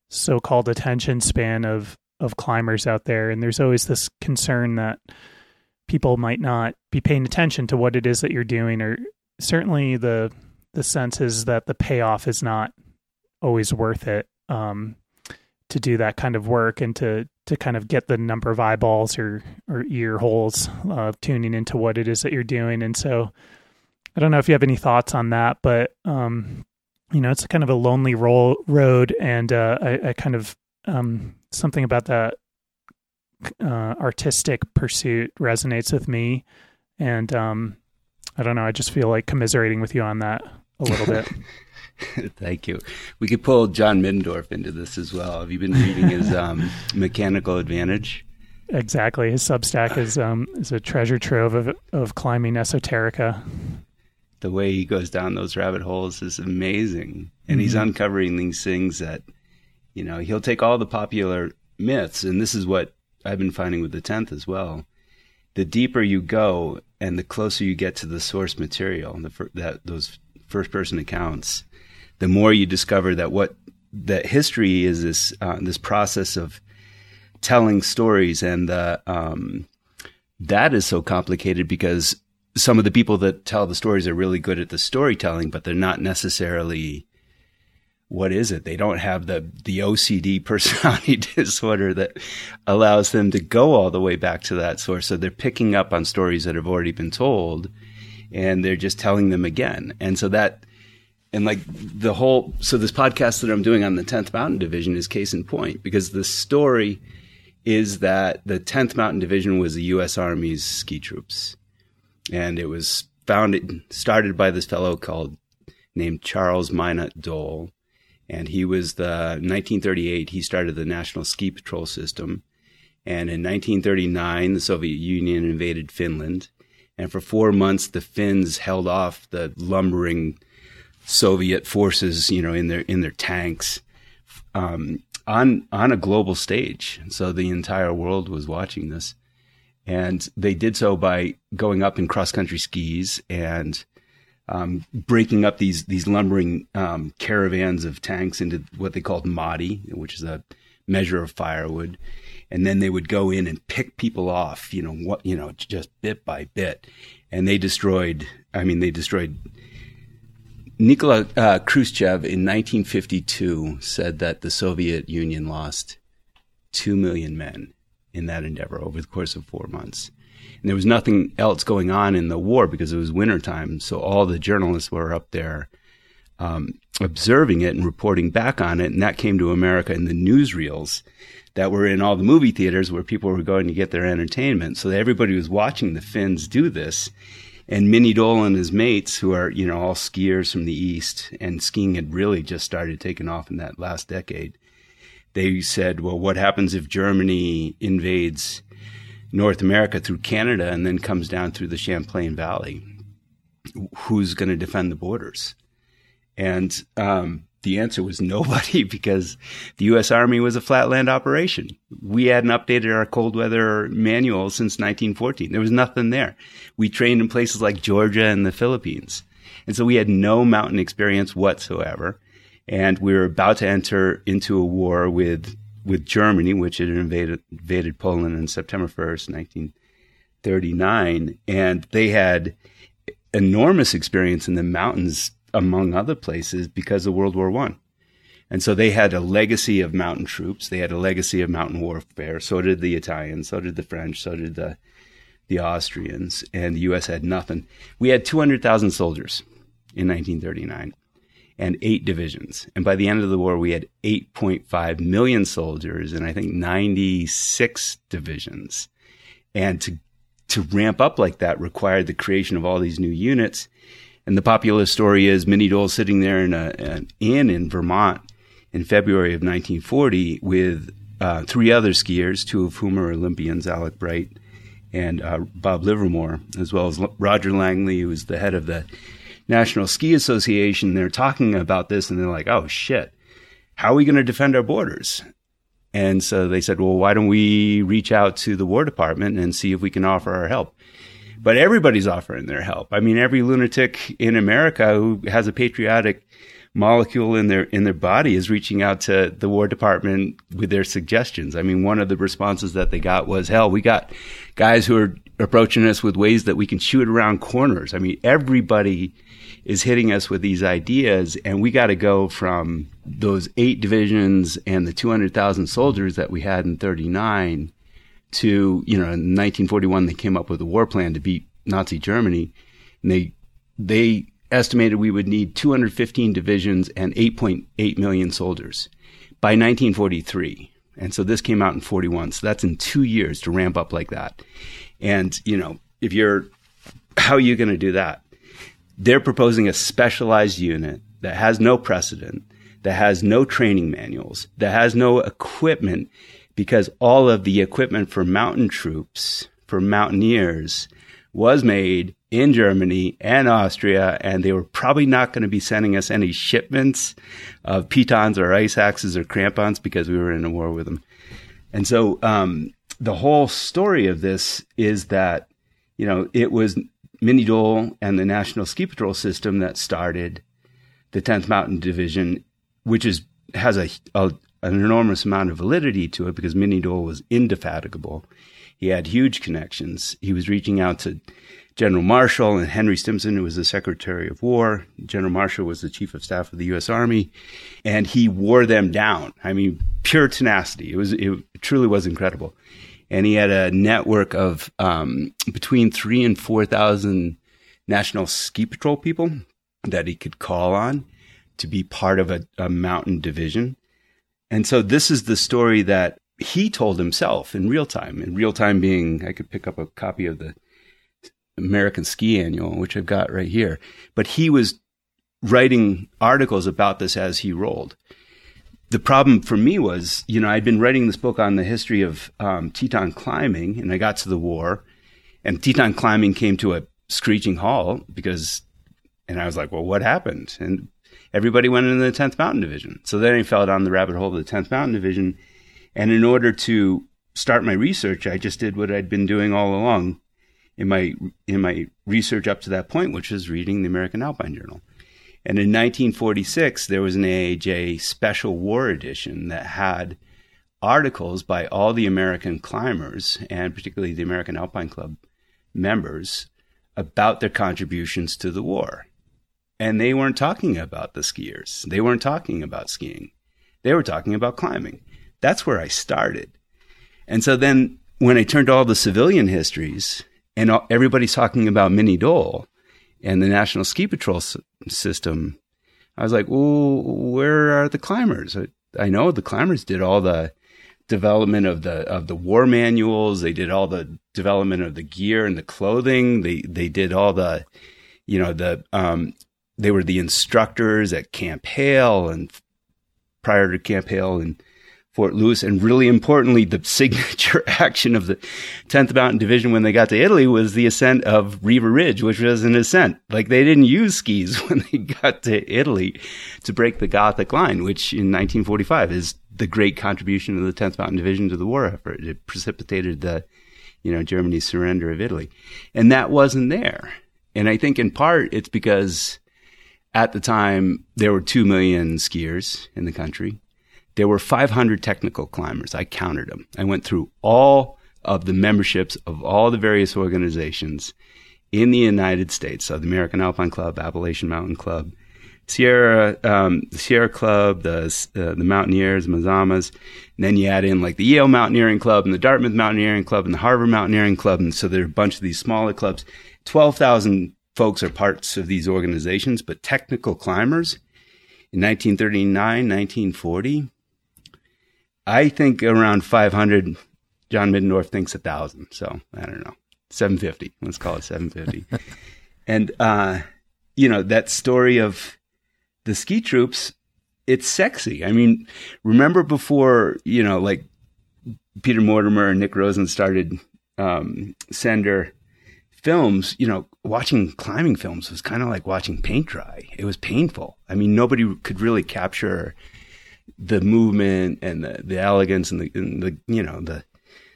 so-called attention span of of climbers out there. And there's always this concern that people might not be paying attention to what it is that you're doing, or certainly the the sense is that the payoff is not always worth it um, to do that kind of work and to to kind of get the number of eyeballs or or ear holes uh, tuning into what it is that you're doing. And so, I don't know if you have any thoughts on that, but um, you know, it's kind of a lonely road, and uh, I, I kind of um, something about that uh, artistic pursuit resonates with me, and um, I don't know. I just feel like commiserating with you on that a little bit. *laughs* Thank you. We could pull John Middendorf into this as well. Have you been reading his *laughs* um, Mechanical Advantage? Exactly. His Substack *sighs* is um, is a treasure trove of of climbing esoterica. The way he goes down those rabbit holes is amazing, and mm-hmm. he's uncovering these things that you know he'll take all the popular myths, and this is what I've been finding with the tenth as well. The deeper you go, and the closer you get to the source material, the that those first person accounts, the more you discover that what that history is this uh, this process of telling stories, and uh, um, that is so complicated because some of the people that tell the stories are really good at the storytelling, but they're not necessarily what is it? They don't have the the OCD *laughs* personality *laughs* disorder that allows them to go all the way back to that source. So they're picking up on stories that have already been told, and they're just telling them again. And so that and like the whole so this podcast that I'm doing on the 10th Mountain Division is case in point because the story is that the 10th Mountain Division was the U.S. Army's ski troops, and it was founded started by this fellow called named Charles Minot Dole, and he was the 1938 he started the National Ski Patrol System, and in 1939 the Soviet Union invaded Finland, and for four months the Finns held off the lumbering Soviet forces, you know, in their in their tanks. Um, on on a global stage. So the entire world was watching this, and they did so by going up in cross country skis and um, breaking up these these lumbering um, caravans of tanks into what they called motti, which is a measure of firewood, and then they would go in and pick people off. You know what? You know just bit by bit, and they destroyed. I mean, they destroyed Nikola uh, Khrushchev in 1952 said that the Soviet Union lost 2 million men in that endeavor over the course of four months. And there was nothing else going on in the war because it was wintertime. So all the journalists were up there um, observing it and reporting back on it. And that came to America in the newsreels that were in all the movie theaters where people were going to get their entertainment. So everybody was watching the Finns do this and Minnie Dole and his mates, who are you know all skiers from the east, and skiing had really just started taking off in that last decade. They said, "Well, what happens if Germany invades North America through Canada and then comes down through the Champlain Valley? Who's going to defend the borders?" And um, the answer was *laughs* nobody because the U.S. Army was a flatland operation. We hadn't updated our cold weather manual since 1914. There was nothing there. We trained in places like Georgia and the Philippines. And so we had no mountain experience whatsoever. And we were about to enter into a war with, with Germany, which had invaded, invaded Poland on September 1st, 1939. And they had enormous experience in the mountains among other places, because of World War One. And so they had a legacy of mountain troops. They had a legacy of mountain warfare. So did the Italians. So did the French. So did the the Austrians. And the U.S. had nothing. We had 200,000 soldiers in 1939 and eight divisions. And by the end of the war, we had 8.5 million soldiers and I think 96 divisions. And to to ramp up like that required the creation of all these new units and the popular story is Minnie Dole sitting there in a, an inn in Vermont in February of 1940 with uh, three other skiers, two of whom are Olympians, Alec Bright and uh, Bob Livermore, as well as Roger Langley, who was the head of the National Ski Association. They're talking about this and they're like, oh shit, how are we going to defend our borders? And so they said, well, why don't we reach out to the War Department and see if we can offer our help? but everybody's offering their help. I mean, every lunatic in America who has a patriotic molecule in their in their body is reaching out to the War Department with their suggestions. I mean, one of the responses that they got was, "Hell, we got guys who are approaching us with ways that we can shoot around corners." I mean, everybody is hitting us with these ideas, and we got to go from those eight divisions and the 200,000 soldiers that we had in 39 to, you know, in 1941, they came up with a war plan to beat Nazi Germany. And they, they estimated we would need 215 divisions and 8.8 million soldiers by 1943. And so this came out in 41. So that's in two years to ramp up like that. And, you know, if you're, how are you going to do that? They're proposing a specialized unit that has no precedent, that has no training manuals, that has no equipment, because all of the equipment for mountain troops, for mountaineers, was made in Germany and Austria, and they were probably not going to be sending us any shipments of pitons or ice axes or crampons because we were in a war with them. And so um, the whole story of this is that, you know, it was Minnie Dole and the National Ski Patrol System that started the 10th Mountain Division, which is has a, a an enormous amount of validity to it because Minnie Dole was indefatigable. He had huge connections. He was reaching out to General Marshall and Henry Stimson, who was the Secretary of War. General Marshall was the Chief of Staff of the U.S. Army, and he wore them down. I mean, pure tenacity. It was it truly was incredible, and he had a network of um, between three and four thousand National Ski Patrol people that he could call on to be part of a, a mountain division. And so this is the story that he told himself in real time. In real time being, I could pick up a copy of the American Ski Annual, which I've got right here. But he was writing articles about this as he rolled. The problem for me was, you know, I'd been writing this book on the history of um, Teton climbing, and I got to the war, and Teton climbing came to a screeching halt because, and I was like, well, what happened? And everybody went into the 10th Mountain Division. So then I fell down the rabbit hole of the 10th Mountain Division. And in order to start my research, I just did what I'd been doing all along in my in my research up to that point, which was reading the American Alpine Journal. And in 1946, there was an AAJ special war edition that had articles by all the American climbers and particularly the American Alpine Club members about their contributions to the war. And they weren't talking about the skiers. They weren't talking about skiing. They were talking about climbing. That's where I started. And so then when I turned to all the civilian histories and everybody's talking about Minnie Dole and the National Ski Patrol system. I was like, well, where are the climbers? I, I know the climbers did all the development of the of the war manuals. They did all the development of the gear and the clothing. They they did all the, you know, the um, they were the instructors at Camp Hale and prior to Camp Hale and Fort Lewis. And really importantly, the *laughs* signature action of the 10th Mountain Division when they got to Italy was the ascent of Riva Ridge, which was an ascent. Like they didn't use skis *laughs* when they got to Italy to break the Gothic line, which in 1945 is the great contribution of the 10th Mountain Division to the war effort. It precipitated the, you know, Germany's surrender of Italy. And that wasn't there. And I think in part it's because at the time there were 2 million skiers in the country there were 500 technical climbers. I counted them. I went through all of the memberships of all the various organizations in the United States. So the American Alpine Club, Appalachian Mountain Club, Sierra, um, Sierra Club, the uh, the Mountaineers, Mazamas, and then you add in like the Yale Mountaineering Club and the Dartmouth Mountaineering Club and the Harvard Mountaineering Club, and so there are a bunch of these smaller clubs. Twelve thousand folks are parts of these organizations, but technical climbers in 1939, 1940, I think around 500. John Middendorf thinks a thousand. So I don't know. 750. Let's call it 750. *laughs* and, uh, you know, that story of the ski troops, it's sexy. I mean, remember before, you know, like Peter Mortimer and Nick Rosen started, um, Sender films, you know, watching climbing films was kind of like watching paint dry. It was painful. I mean, nobody could really capture the movement and the, the elegance and the, and the you know the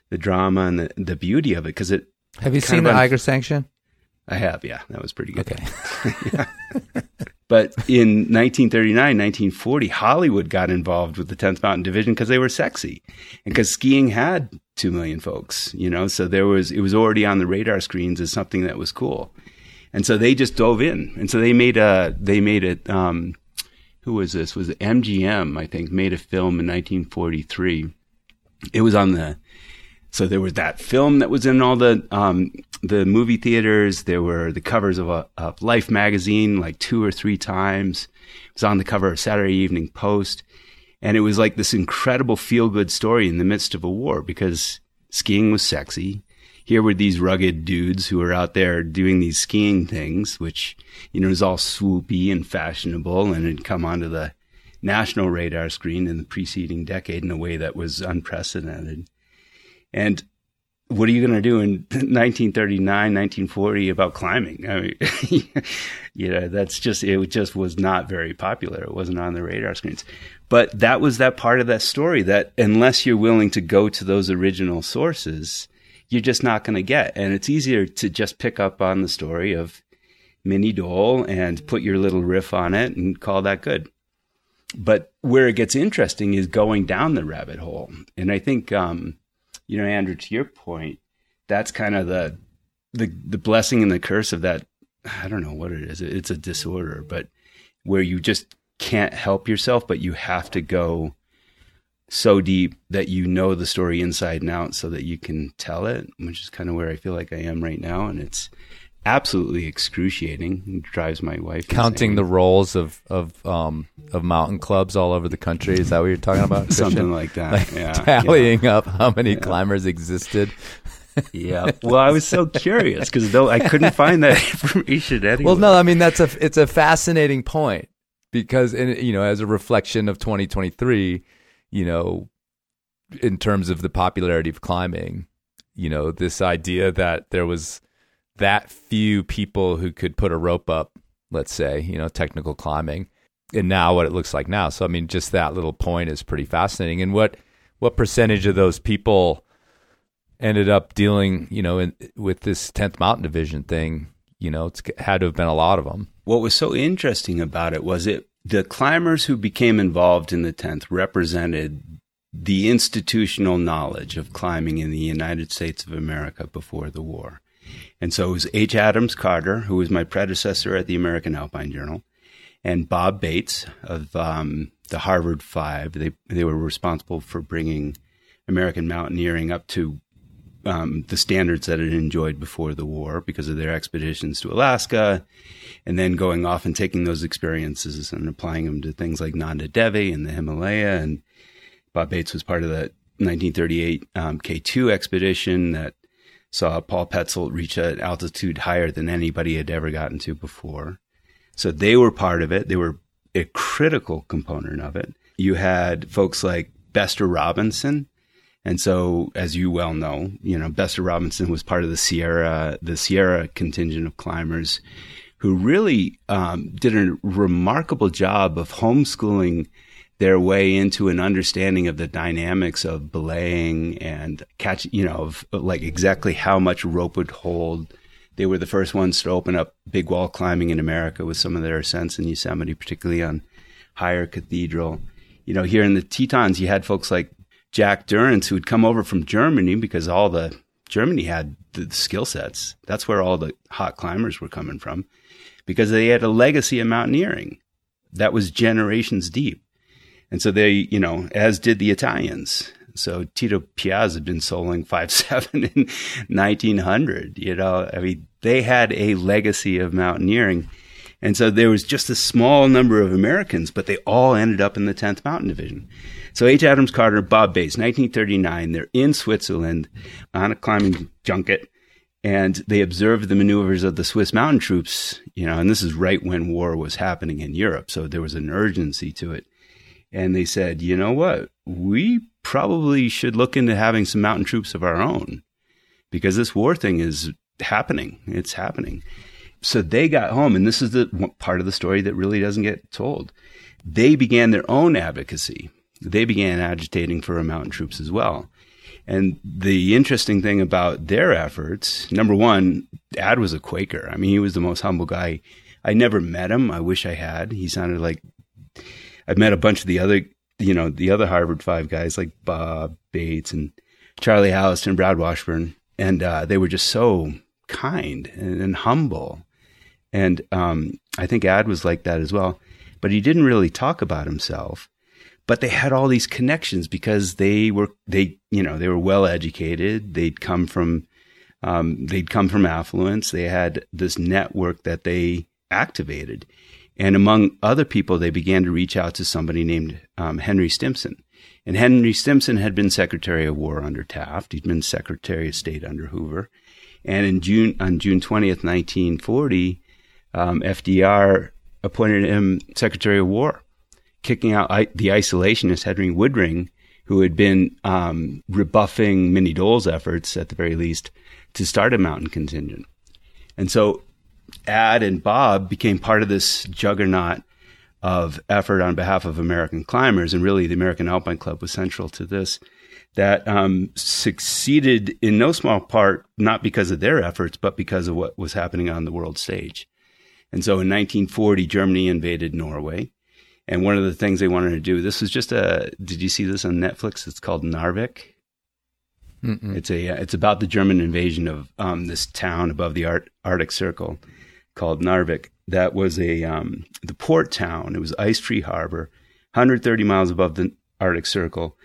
the drama and the, the beauty of it because it have you seen the un- Eiger Sanction? I have, yeah. That was pretty good. Okay. *laughs* But in 1939, 1940, Hollywood got involved with the 10th Mountain Division because they were sexy and because skiing had 2 million folks, you know, so there was, it was already on the radar screens as something that was cool. And so they just dove in. And so they made a, they made it, um, who was this? Was it MGM? I think made a film in 1943. It was on the so there was that film that was in all the um, the movie theaters. There were the covers of, a, of Life magazine like two or three times. It was on the cover of Saturday Evening Post, and it was like this incredible feel good story in the midst of a war because skiing was sexy. Here were these rugged dudes who were out there doing these skiing things, which, you know, was all swoopy and fashionable and had come onto the national radar screen in the preceding decade in a way that was unprecedented. And what are you going to do in *laughs* 1939, 1940 about climbing? I mean, *laughs* you know, that's just, it just was not very popular. It wasn't on the radar screens. But that was that part of that story that unless you're willing to go to those original sources, you're just not going to get. And it's easier to just pick up on the story of Minnie Dole and put your little riff on it and call that good. But where it gets interesting is going down the rabbit hole. And I think, um, you know, Andrew, to your point, that's kind of the, the, the blessing and the curse of that. I don't know what it is. It's a disorder, but where you just can't help yourself, but you have to go so deep that you know the story inside and out so that you can tell it, which is kind of where I feel like I am right now. And it's absolutely excruciating. It drives my wife counting insane. the rolls of of um, of mountain clubs all over the country. Is that what you're talking about? Something like that. Like yeah, tallying up how many climbers existed. yeah. *laughs* Well, I was so curious because though I couldn't find that *laughs* information anywhere. Well, no, I mean that's a it's a fascinating point because in, you know as a reflection of 2023, you know, in terms of the popularity of climbing, you know, this idea that there was that few people who could put a rope up, let's say, you know, technical climbing, and now what it looks like now. So I mean, just that little point is pretty fascinating. And what what percentage of those people ended up dealing, you know, in, with this 10th Mountain Division thing? You know, it's had to have been a lot of them. what was so interesting about it was it the climbers who became involved in the 10th represented the institutional knowledge of climbing in the United States of America before the war. And so it was H. Adams Carter, who was my predecessor at the American Alpine Journal, and Bob Bates of um, the Harvard Five. They they were responsible for bringing American mountaineering up to um, the standards that it enjoyed before the war because of their expeditions to Alaska, and then going off and taking those experiences and applying them to things like Nanda Devi and the Himalaya. And Bob Bates was part of the 1938 um, K2 expedition that saw Paul Petzoldt reach an altitude higher than anybody had ever gotten to before. So they were part of it. They were a critical component of it. You had folks like Bestor Robinson. And so, as you well know, you know, Bestor Robinson was part of the Sierra, the Sierra contingent of climbers who really um, did a remarkable job of homeschooling their way into an understanding of the dynamics of belaying and catch, you know, of like exactly how much rope would hold. They were the first ones to open up big wall climbing in America with some of their ascents in Yosemite, particularly on Higher Cathedral. You know, here in the Tetons, you had folks like Jack Durrance who had come over from Germany because all the Germany had the skill sets. That's where all the hot climbers were coming from because they had a legacy of mountaineering that was generations deep. And so they, you know, as did the Italians. So Tito Piazza had been soloing five *laughs* seven in 1900. You know, I mean, they had a legacy of mountaineering, and so there was just a small number of Americans, but they all ended up in the 10th Mountain Division. So H. Adams Carter, Bob Bates, 1939. They're in Switzerland on a climbing junket, and they observed the maneuvers of the Swiss mountain troops. You know, and this is right when war was happening in Europe, so there was an urgency to it and they said, you know what? We probably should look into having some mountain troops of our own because this war thing is happening. It's happening. So they got home, and this is the part of the story that really doesn't get told. They began their own advocacy. They began agitating for mountain troops as well. And the interesting thing about their efforts, number one, Ad was a Quaker. I mean, he was the most humble guy. I never met him. I wish I had. He sounded like I've met a bunch of the other, you know, the other Harvard Five guys like Bob Bates and Charlie Houston, Brad Washburn, and uh, they were just so kind and, and humble. And um, I think Ad was like that as well, but he didn't really talk about himself. But they had all these connections because they were they you know they were well educated. They'd come from um, they'd come from affluence. They had this network that they activated. And among other people, they began to reach out to somebody named um, Henry Stimson. And Henry Stimson had been Secretary of War under Taft. He'd been Secretary of State under Hoover. And in June, on June 20th, 1940, um, FDR appointed him Secretary of War, kicking out I- the isolationist Henry Woodring, who had been um, rebuffing Minnie Dole's efforts, at the very least, to start a mountain contingent. And so Ad and Bob became part of this juggernaut of effort on behalf of American climbers, and really the American Alpine Club was central to this. That um, succeeded in no small part not because of their efforts, but because of what was happening on the world stage. And so in 1940, Germany invaded Norway. And one of the things they wanted to do, this was just a, did you see this on Netflix? It's called Narvik. Mm-mm. It's a, it's about the German invasion of um, this town above the Art- Arctic Circle called Narvik. That was a, um, the port town. It was Ice Tree Harbor, 130 miles above the Arctic Circle.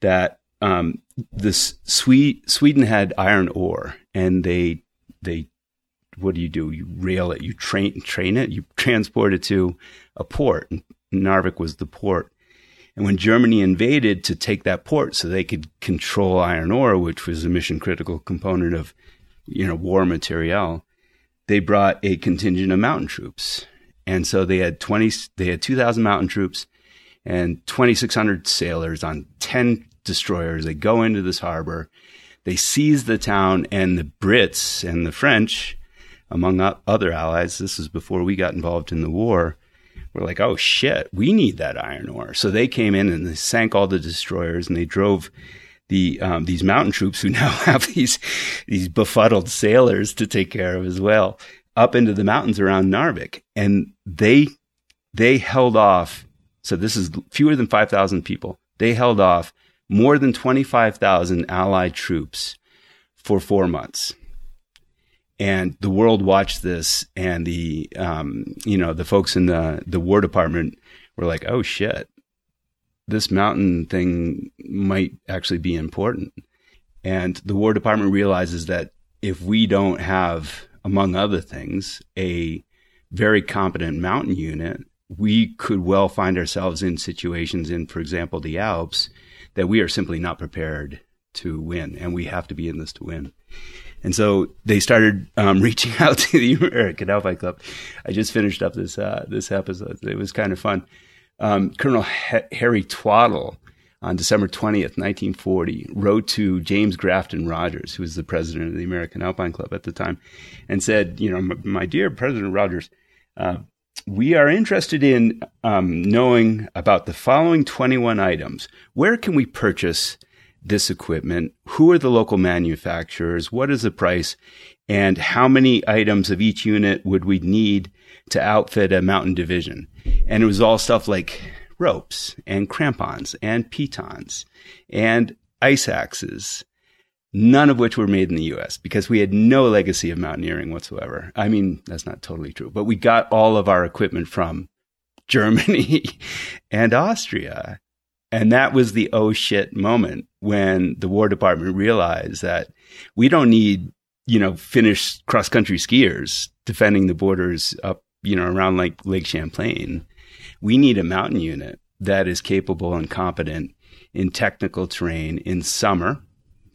That um, this Swede, Sweden had iron ore, and they they what do you do? You rail it, you train train it, you *laughs* transport it to a port. And Narvik was the port. And when Germany invaded to take that port so they could control iron ore, which was a mission critical component of, you know, war material, they brought a contingent of mountain troops. And so they had 20, they had 2,000 mountain troops and 2,600 sailors on 10 destroyers. They go into this harbor. They seize the town and the Brits and the French, among other allies, this is before we got involved in the war, were like, oh shit, we need that iron ore. So they came in and they sank all the destroyers and they drove the um, these mountain troops who *laughs* now have these these befuddled sailors to take care of as well up into the mountains around Narvik, and they they held off. So this is fewer than five thousand people. They held off more than twenty five thousand Allied troops for four months and the world watched this and the um, you know the folks in the the war department were like oh shit this mountain thing might actually be important. And the war department realizes that if we don't have among other things a very competent mountain unit we could well find ourselves in situations in for example the alps that we are simply not prepared to win. And we have to be in this to win and so they started um, *laughs* reaching out to the American Alpine Club. I just finished up this uh, this episode. It was kind of fun. Um, Colonel H- Harry Twaddle on December 20th, 1940, wrote to James Grafton Rogers, who was the president of the American Alpine Club at the time, and said, you know, my, dear President Rogers, uh, we are interested in um, knowing about the following 21 items. Where can we purchase this equipment? Who are the local manufacturers? What is the price? And how many items of each unit would we need to outfit a mountain division? And it was all stuff like ropes and crampons and pitons and ice axes, none of which were made in the US because we had no legacy of mountaineering whatsoever. I mean, that's not totally true, but we got all of our equipment from *laughs* Germany and Austria. And that was the oh shit moment when the War Department realized that we don't need, you know, Finnish cross country skiers defending the borders up, you know, around like Lake Champlain. We need a mountain unit that is capable and competent in technical terrain in summer,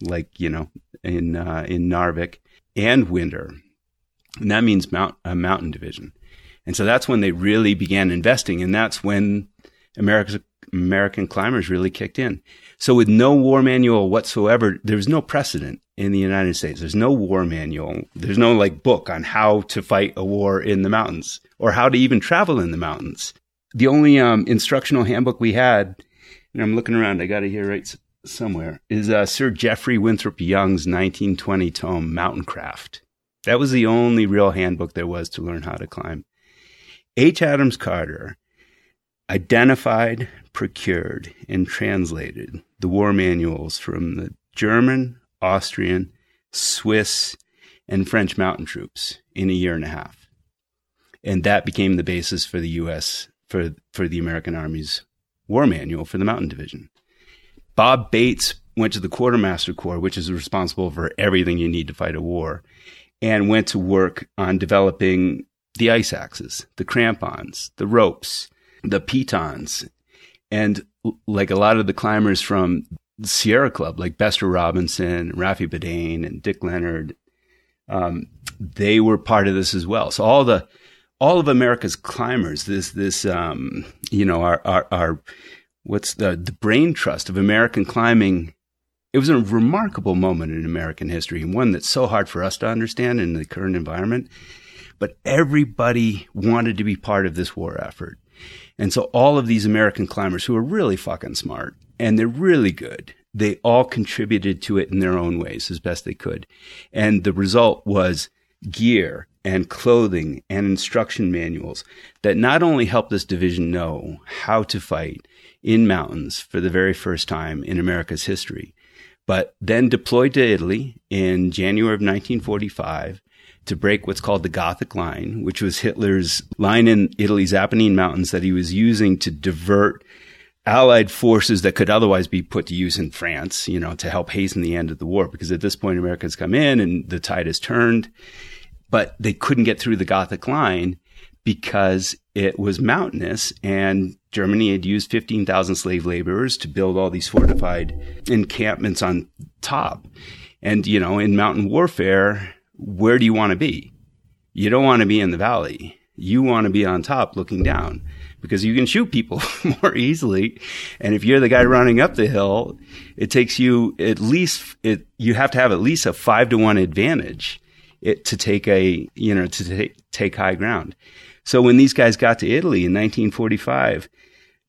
like, you know, in, uh, in Narvik and winter. And that means mount, a mountain division. And so that's when they really began investing. And that's when America's American climbers really kicked in. So with no war manual whatsoever, there's no precedent in the United States. There's no war manual. There's no like book on how to fight a war in the mountains or how to even travel in the mountains. The only um, instructional handbook we had, and I'm looking around, I got it here right somewhere, is uh, Sir Geoffrey Winthrop Young's 1920 tome, Mountain Craft. That was the only real handbook there was to learn how to climb. H. Adams Carter identified, procured, and translated the war manuals from the German, Austrian, Swiss, and French mountain troops in a year and a half. And that became the basis for the U.S., for, for the American Army's war manual for the mountain division. Bob Bates went to the Quartermaster Corps, which is responsible for everything you need to fight a war, and went to work on developing the ice axes, the crampons, the ropes, the pitons. And like a lot of the climbers from Sierra Club, like Bestor Robinson, Raffi Bedayn, and Dick Leonard, um, they were part of this as well. So all the all of America's climbers, this this um, you know our, our our what's the the brain trust of American climbing. It was a remarkable moment in American history, and one that's so hard for us to understand in the current environment. But everybody wanted to be part of this war effort. And so all of these American climbers who are really fucking smart and they're really good, they all contributed to it in their own ways as best they could. And the result was gear and clothing and instruction manuals that not only helped this division know how to fight in mountains for the very first time in America's history, but then deployed to Italy in January of 1945 to break what's called the Gothic Line, which was Hitler's line in Italy's Apennine Mountains that he was using to divert Allied forces that could otherwise be put to use in France, you know, to help hasten the end of the war. Because at this point, Americans come in and the tide has turned, but they couldn't get through the Gothic Line because it was mountainous and Germany had used 15,000 slave laborers to build all these fortified encampments on top. And, you know, in mountain warfare, where do you want to be? You don't want to be in the valley. You want to be on top looking down because you can shoot people *laughs* more easily. And if you're the guy running up the hill, it takes you at least, it, you have to have at least a five to one advantage it, to take a, you know, to take, take high ground. So when these guys got to Italy in 1945,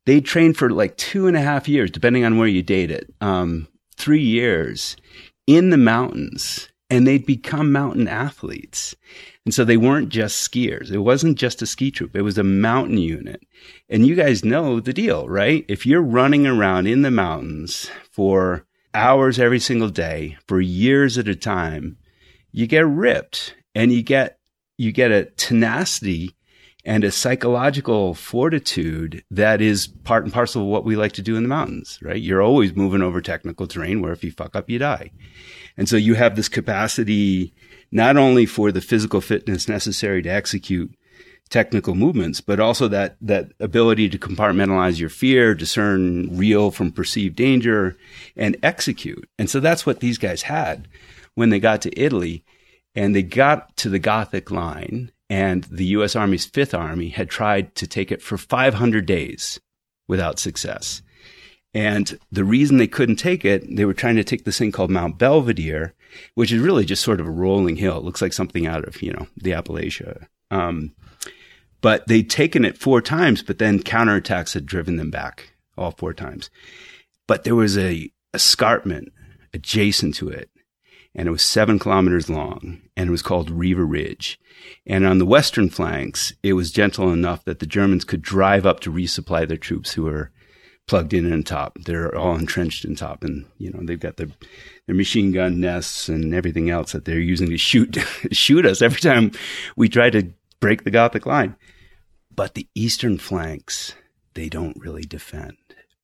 they trained for like two and a half years, depending on where you date it, um, three years in the mountains and they'd become mountain athletes. And so they weren't just skiers. It wasn't just a ski troop. It was a mountain unit. And you guys know the deal, right? If you're running around in the mountains for hours every single day for years at a time, you get ripped and you get, you get a tenacity and a psychological fortitude that is part and parcel of what we like to do in the mountains, right? You're always moving over technical terrain where if you fuck up, you die. And so you have this capacity not only for the physical fitness necessary to execute technical movements, but also that, that ability to compartmentalize your fear, discern real from perceived danger and execute. And so that's what these guys had when they got to Italy and they got to the Gothic line and the U.S. Army's Fifth Army had tried to take it for 500 days without success. And the reason they couldn't take it, they were trying to take this thing called Mount Belvedere, which is really just sort of a rolling hill. It looks like something out of, you know, the Appalachia. Um, but they'd taken it four times, but then counterattacks had driven them back all four times. But there was a escarpment adjacent to it, and it was seven kilometers long, and it was called Riva Ridge. And on the western flanks, it was gentle enough that the Germans could drive up to resupply their troops who were plugged in on top. They're all entrenched in top, and you know they've got their their machine gun nests and everything else that they're using to shoot *laughs* shoot us every time we try to break the Gothic line. But the eastern flanks they don't really defend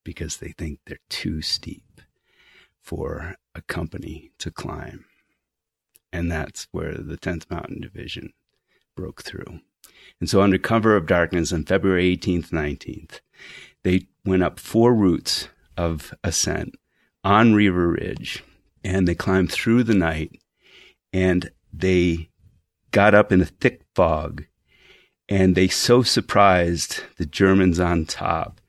because they think they're too steep for a company to climb. And that's where the 10th Mountain Division broke through. And so, under cover of darkness on February 18th, 19th, they went up four routes of ascent on Riva Ridge and they climbed through the night and they got up in a thick fog and they so surprised the Germans on top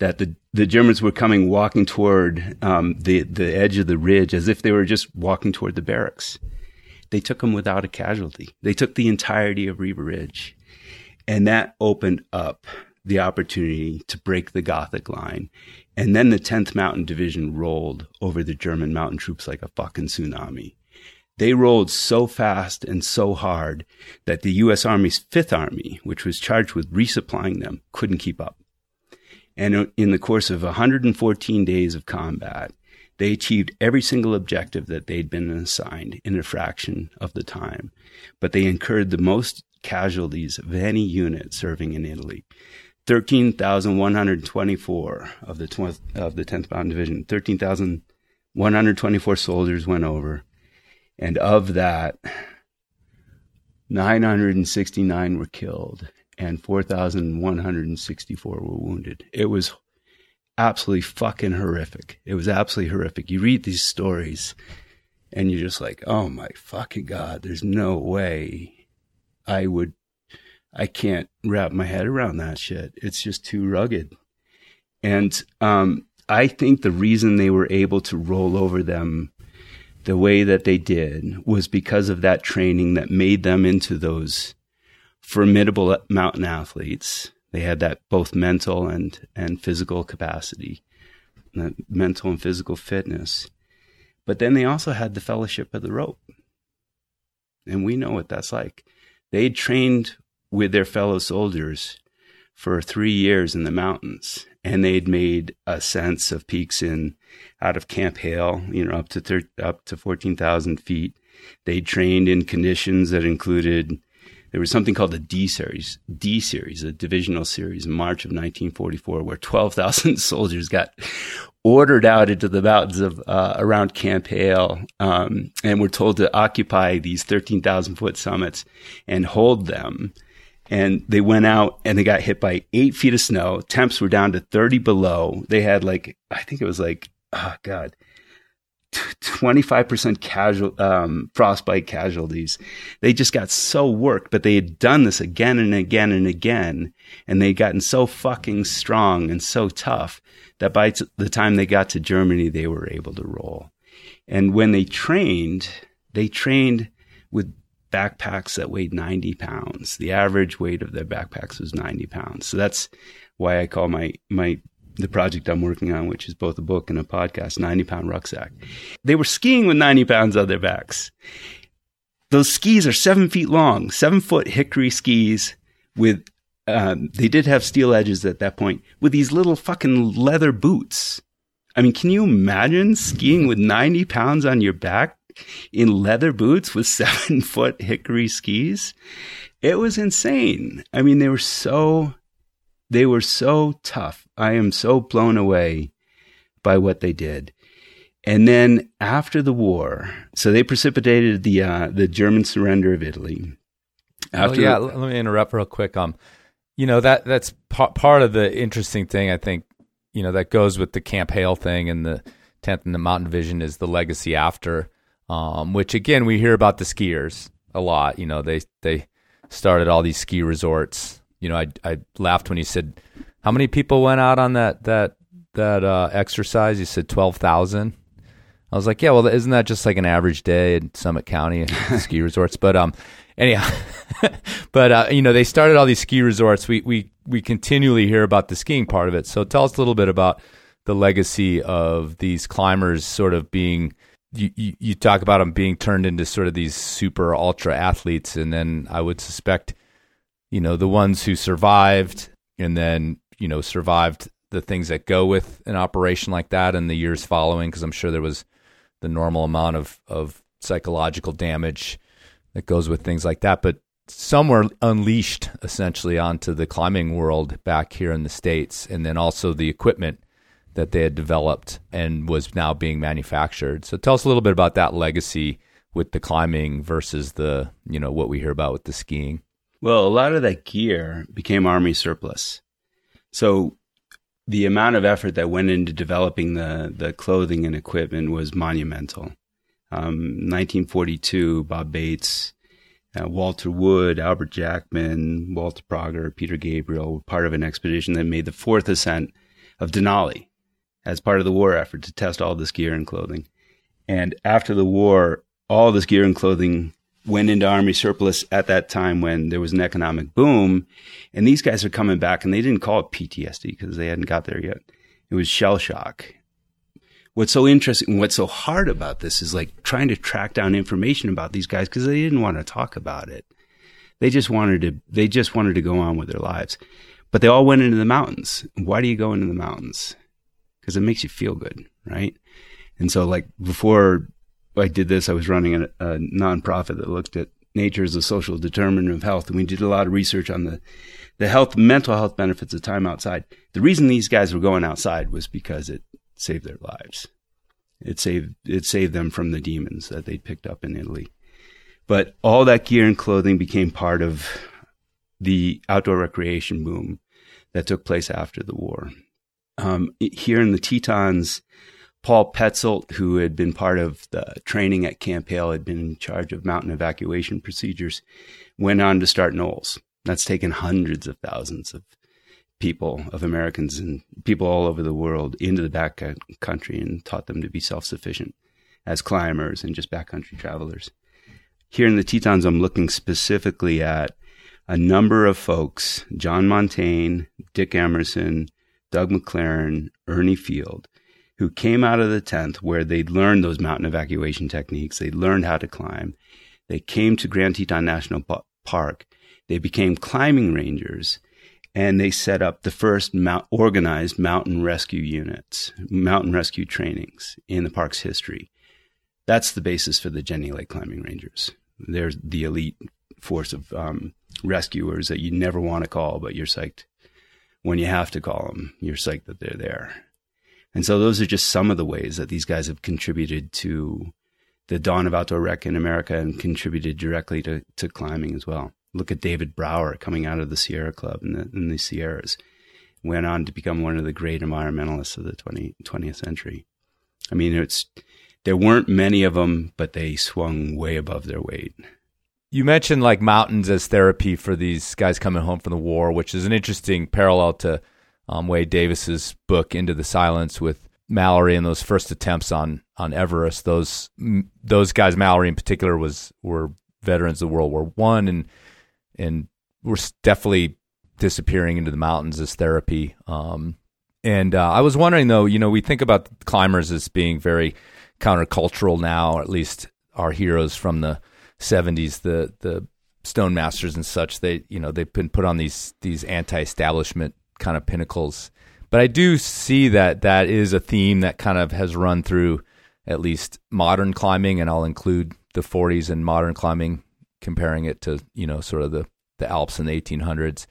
that the, the Germans were coming walking toward um, the, the edge of the ridge as if they were just walking toward the barracks. They took them without a casualty. They took the entirety of Riva Ridge. And that opened up the opportunity to break the Gothic line. And then the 10th Mountain Division rolled over the German mountain troops like a fucking tsunami. They rolled so fast and so hard that the U.S. Army's Fifth Army, which was charged with resupplying them, couldn't keep up. And in the course of 114 days of combat, they achieved every single objective that they'd been assigned in a fraction of the time. But they incurred the most casualties of any unit serving in Italy. 13,124 of the 20th, of the 10th Mountain Division. 13,124 soldiers went over. And of that, 969 were killed and 4,164 were wounded. It was absolutely fucking horrific. It was absolutely horrific. You read these stories and you're just like, oh my fucking God, there's no way I would, I can't wrap my head around that shit. It's just too rugged. And, um, I think the reason they were able to roll over them the way that they did was because of that training that made them into those formidable mountain athletes. They had that both mental and, and physical capacity, mental and physical fitness. But then they also had the fellowship of the rope. And we know what that's like. They trained with their fellow soldiers for three years in the mountains and they'd made ascents of peaks in out of Camp Hale, you know, up to thir- up to 14,000 feet. They trained in conditions that included there was something called the D series, D series, a divisional series in March of 1944, where 12,000 *laughs* soldiers got ordered out into the mountains of uh, around Camp Hale, um, and were told to occupy these 13,000 foot summits and hold them and they went out and they got hit by eight feet of snow. Temps were down to 30 below. They had like, I think it was like, oh God, 25% casual, um, frostbite casualties. They just got so worked, but they had done this again and again and again. And they'd gotten so fucking strong and so tough that by t- the time they got to Germany, they were able to roll. And when they trained, they trained with backpacks that weighed 90 pounds. The average weight of their backpacks was 90 pounds. So that's why I call my, my, the project I'm working on, which is both a book and a podcast, 90 pound rucksack. They were skiing with 90 pounds on their backs. Those skis are seven feet long, seven foot hickory skis with, um, they did have steel edges at that point with these little fucking leather boots. I mean, can you imagine skiing with 90 pounds on your back? In leather boots with *laughs* seven foot hickory skis. It was insane. I mean, they were so, they were so tough. I am so blown away by what they did. And then after the war, so they precipitated the uh, the German surrender of Italy. After oh, yeah, let me interrupt real quick. Um, you know that that's p- part of the interesting thing. I think you know that goes with the Camp Hale thing and the 10th and the Mountain Division is the legacy after um, which again we hear about the skiers a lot. You know, they they started all these ski resorts. You know, I I laughed when you said how many people went out on that that that uh, exercise. You said twelve thousand. I was like, yeah, well, isn't that just like an average day in Summit County *laughs* ski resorts? But um, anyhow, *laughs* but uh, you know, they started all these ski resorts. We we we continually hear about the skiing part of it. So tell us a little bit about the legacy of these climbers, sort of being you, you, talk about them being turned into sort of these super ultra athletes, and then I would suspect, you know, the ones who survived and then you know survived the things that go with an operation like that in the years following, because I'm sure there was the normal amount of of psychological damage that goes with things like that, but some were unleashed essentially onto the climbing world back here in the states, and then also the equipment that they had developed and was now being manufactured. So tell us a little bit about that legacy with the climbing versus the, you know, what we hear about with the skiing. Well, a lot of that gear became army surplus. So the amount of effort that went into developing the, the clothing and equipment was monumental. Um, 1942, Bob Bates, uh, Walter Wood, Albert Jackman, Walter Prager, Peter Gabriel were part of an expedition that made the fourth ascent of Denali as part of the war effort to test all this gear and clothing. And after the war, all this gear and clothing went into army surplus at that time when there was an economic boom. And these guys are coming back and they didn't call it PTSD because they hadn't got there yet. It was shell shock. What's so interesting, and what's so hard about this is like trying to track down information about these guys because they didn't want to talk about it. They just wanted to, they just wanted to go on with their lives. But they all went into the mountains. Why do you go into the mountains? Because it makes you feel good, right? And so, like before I did this, I was running a, a nonprofit that looked at nature as a social determinant of health, and we did a lot of research on the the health, mental health benefits of time outside. The reason these guys were going outside was because it saved their lives. It saved it saved them from the demons that they picked up in Italy. But all that gear and clothing became part of the outdoor recreation boom that took place after the war. Um, here in the Tetons, Paul Petzoldt, who had been part of the training at Camp Hale, had been in charge of mountain evacuation procedures, went on to start NOLS. That's taken hundreds of thousands of people, of Americans and people all over the world into the back country and taught them to be self sufficient as climbers and just backcountry travelers. Here in the Tetons, I'm looking specifically at a number of folks John Montagne, Dick Emerson, Doug McLaren, Ernie Field who came out of the 10th where they'd learned those mountain evacuation techniques. They learned how to climb. They came to Grand Teton National Park. They became climbing rangers and they set up the first mount, organized mountain rescue units, mountain rescue trainings in the park's history. That's the basis for the Jenny Lake Climbing Rangers. They're the elite force of um, rescuers that you never want to call, but you're psyched when you have to call them. You're psyched that they're there. And so those are just some of the ways that these guys have contributed to the dawn of outdoor rec in America and contributed directly to, to climbing as well. Look at David Brower coming out of the Sierra Club in the, in the Sierras, went on to become one of the great environmentalists of the 20, 20th century. I mean, it's there weren't many of them, but they swung way above their weight. You mentioned like mountains as therapy for these guys coming home from the war, which is an interesting parallel to um, Wade Davis's book Into the Silence with Mallory and those first attempts on on Everest. Those those guys, Mallory in particular, was were veterans of World War One and and were definitely disappearing into the mountains as therapy. Um, and uh, I was wondering though, you know, we think about climbers as being very countercultural now, or at least our heroes from the '70s, the the Stone Masters and such. They, you know, they've been put on these these anti-establishment kind of pinnacles. But I do see that that is a theme that kind of has run through at least modern climbing, and I'll include the 40s and modern climbing, comparing it to you know sort of the the Alps in the 1800s.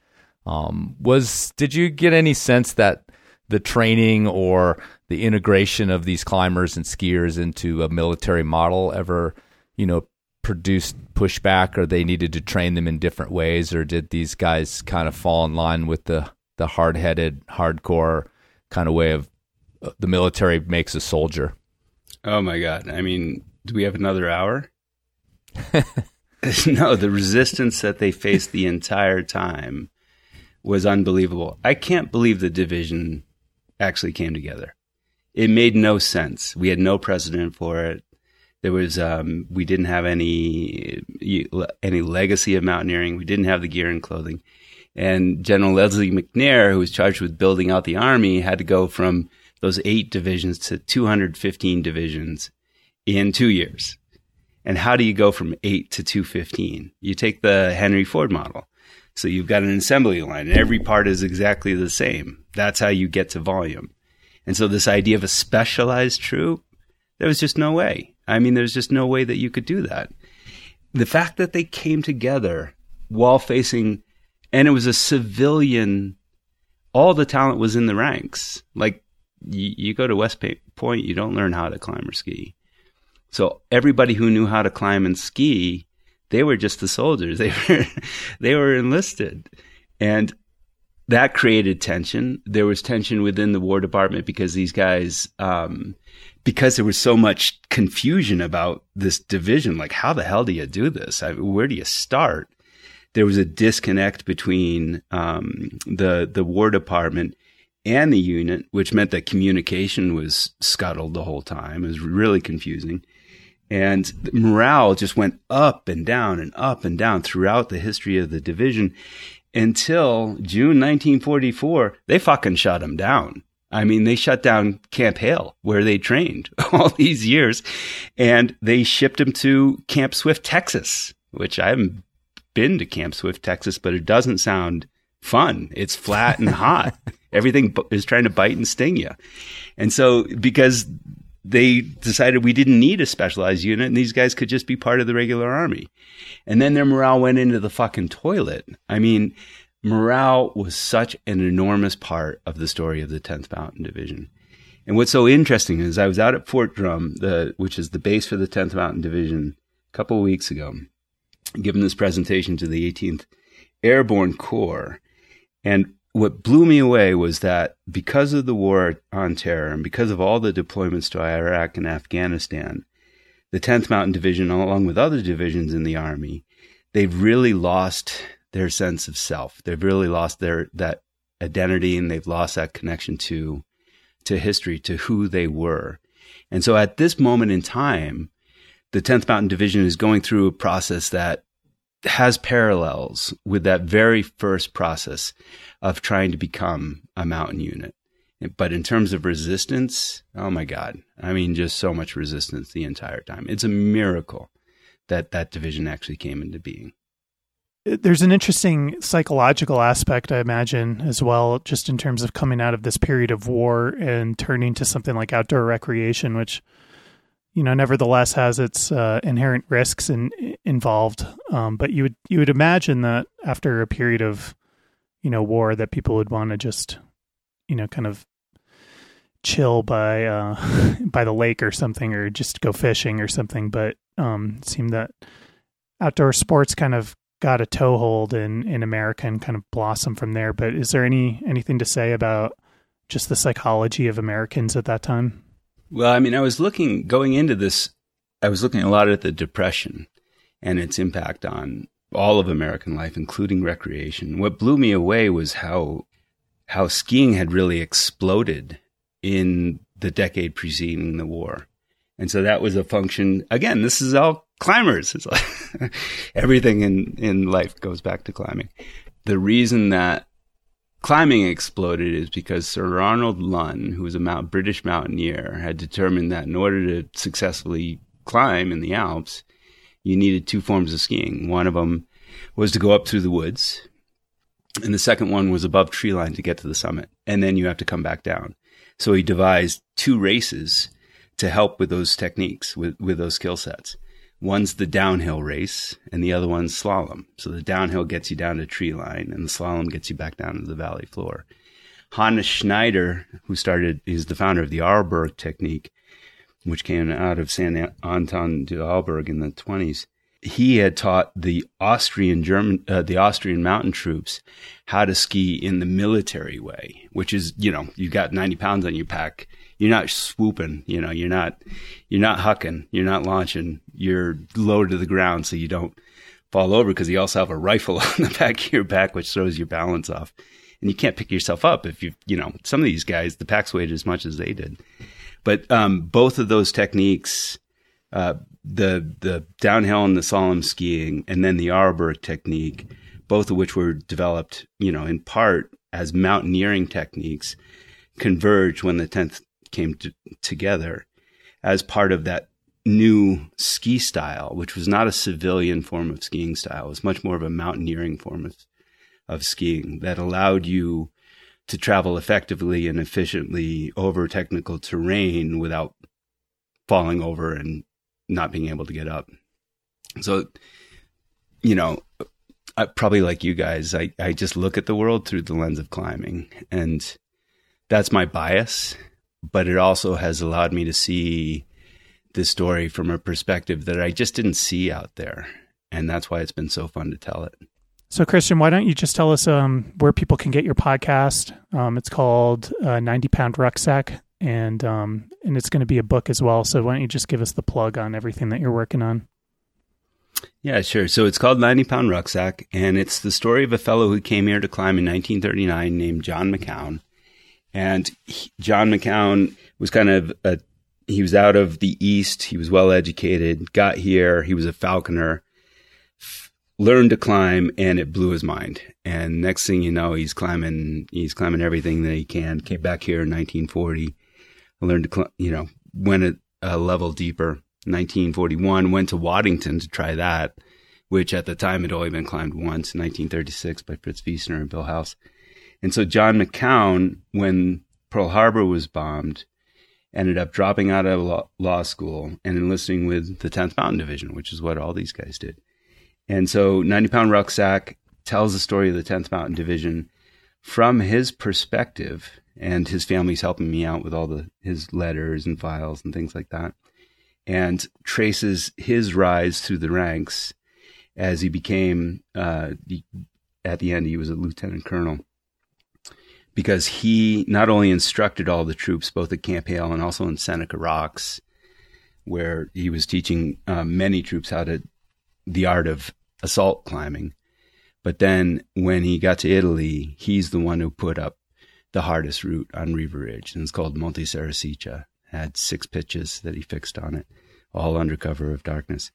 Um, was did you get any sense that the training or the integration of these climbers and skiers into a military model ever you know produced pushback or they needed to train them in different ways or did these guys kind of fall in line with the the hard headed, hardcore kind of way of uh, the military makes a soldier. Oh my God. I mean, do we have another hour? *laughs* no, the resistance that they faced the entire time was unbelievable. I can't believe the division actually came together. It made no sense. We had no precedent for it. There was um, we didn't have any any legacy of mountaineering. We didn't have the gear and clothing. And General Lesley McNair, who was charged with building out the army, had to go from those eight divisions to 215 divisions in two years. And how do you go from eight to 215? You take the Henry Ford model. So you've got an assembly line and every part is exactly the same. That's how you get to volume. And so this idea of a specialized troop, there was just no way. I mean, there's just no way that you could do that. The fact that they came together while facing and it was a civilian. All the talent was in the ranks. Like you, you go to West Point, you don't learn how to climb or ski. So everybody who knew how to climb and ski, they were just the soldiers. *laughs* They were they were enlisted, and that created tension. There was tension within the War Department because these guys, um, because there was so much confusion about this division. Like, how the hell do you do this? I, where do you start? there was a disconnect between um, the the War Department and the unit, which meant that communication was scuttled the whole time. It was really confusing. And morale just went up and down and up and down throughout the history of the division until June 1944. They fucking shut them down. I mean, they shut down Camp Hale, where they trained *laughs* all these years, and they shipped them to Camp Swift, Texas, which I haven't been to Camp Swift, Texas, but it doesn't sound fun. It's flat and *laughs* hot. Everything is trying to bite and sting you. And so, because they decided we didn't need a specialized unit and these guys could just be part of the regular army. And then their morale went into the fucking toilet. I mean, morale was such an enormous part of the story of the 10th Mountain Division. And what's so interesting is I was out at Fort Drum, the, which is the base for the 10th Mountain Division, a couple of weeks ago given this presentation to the 18th Airborne Corps. And what blew me away was that because of the war on terror and because of all the deployments to Iraq and Afghanistan, the 10th Mountain Division, along with other divisions in the Army, they've really lost their sense of self. They've really lost their that identity and they've lost that connection to to history, to who they were. And so at this moment in time, the 10th Mountain Division is going through a process that has parallels with that very first process of trying to become a mountain unit. But in terms of resistance, oh my God. I mean, just so much resistance the entire time. It's a miracle that that division actually came into being. There's an interesting psychological aspect, I imagine, as well, just in terms of coming out of this period of war and turning to something like outdoor recreation, which, you know, nevertheless has its uh, inherent risks in, involved. Um, but you would you would imagine that after a period of, you know, war, that people would want to just, you know, kind of chill by uh, *laughs* by the lake or something, or just go fishing or something. But um, it seemed that outdoor sports kind of got a toehold in in America and kind of blossomed from there. But is there any anything to say about just the psychology of Americans at that time? Well, I mean, I was looking going into this. I was looking a lot at the depression and its impact on all of American life, including recreation. What blew me away was how how skiing had really exploded in the decade preceding the war. And so that was a function. Again, this is all climbers. It's like *laughs* everything in, in life goes back to climbing. The reason that climbing exploded is because Sir Arnold Lunn, who was a Mount, British mountaineer, had determined that in order to successfully climb in the Alps, you needed two forms of skiing. One of them was to go up through the woods, and the second one was above tree line to get to the summit, and then you have to come back down. So he devised two races to help with those techniques, with, with those skill sets. One's the downhill race and the other one's slalom. So the downhill gets you down to tree line and the slalom gets you back down to the valley floor. Hannes Schneider, who started, is the founder of the Arlberg technique, which came out of St. Anton de Arlberg in the 20s he had taught the Austrian German, uh, the Austrian mountain troops how to ski in the military way, which is, you know, you've got 90 pounds on your pack. You're not swooping, you know, you're not, you're not hucking, you're not launching, you're low to the ground so you don't fall over because you also have a rifle *laughs* on the back of your back, which throws your balance off. And you can't pick yourself up if you, you know, some of these guys, the packs weighed as much as they did. But um, both of those techniques, uh, the the downhill and the slalom skiing, and then the Arlberg technique, both of which were developed, you know, in part as mountaineering techniques, converged when the tenth came to, together as part of that new ski style, which was not a civilian form of skiing style. It was much more of a mountaineering form of, of skiing that allowed you to travel effectively and efficiently over technical terrain without falling over and not being able to get up. So, you know, I, probably like you guys, I, I just look at the world through the lens of climbing, and that's my bias. But it also has allowed me to see this story from a perspective that I just didn't see out there, and that's why it's been so fun to tell it. So, Christian, why don't you just tell us um, where people can get your podcast? Um, it's called uh, 90 Pound Rucksack and um, and it's going to be a book as well. So why don't you just give us the plug on everything that you're working on? Yeah, sure. So it's called 90 Pound Rucksack, and it's the story of a fellow who came here to climb in 1939 named John McCown. And he, John McCown was kind of a, he was out of the East. He was well educated, got here. He was a falconer, learned to climb, and it blew his mind. And next thing you know, he's climbing, he's climbing everything that he can. Came back here in 1940 I learned to, you know, went a, a level deeper. 1941, went to Waddington to try that, which at the time had only been climbed once, 1936 by Fritz Wiessner and Bill House. And so John McCown, when Pearl Harbor was bombed, ended up dropping out of law, law school and enlisting with the 10th Mountain Division, which is what all these guys did. And so 90 Pound Rucksack tells the story of the 10th Mountain Division from his perspective and his family's helping me out with all the his letters and files and things like that and traces his rise through the ranks as he became uh, at the end he was a lieutenant colonel because he not only instructed all the troops, both at Camp Hale and also in Seneca Rocks, where he was teaching uh, many troops how to the art of assault climbing. But then when he got to Italy, he's the one who put up the hardest route on Riva Ridge, and it's called Monte Serrasiccia. Had six pitches that he fixed on it, all under cover of darkness.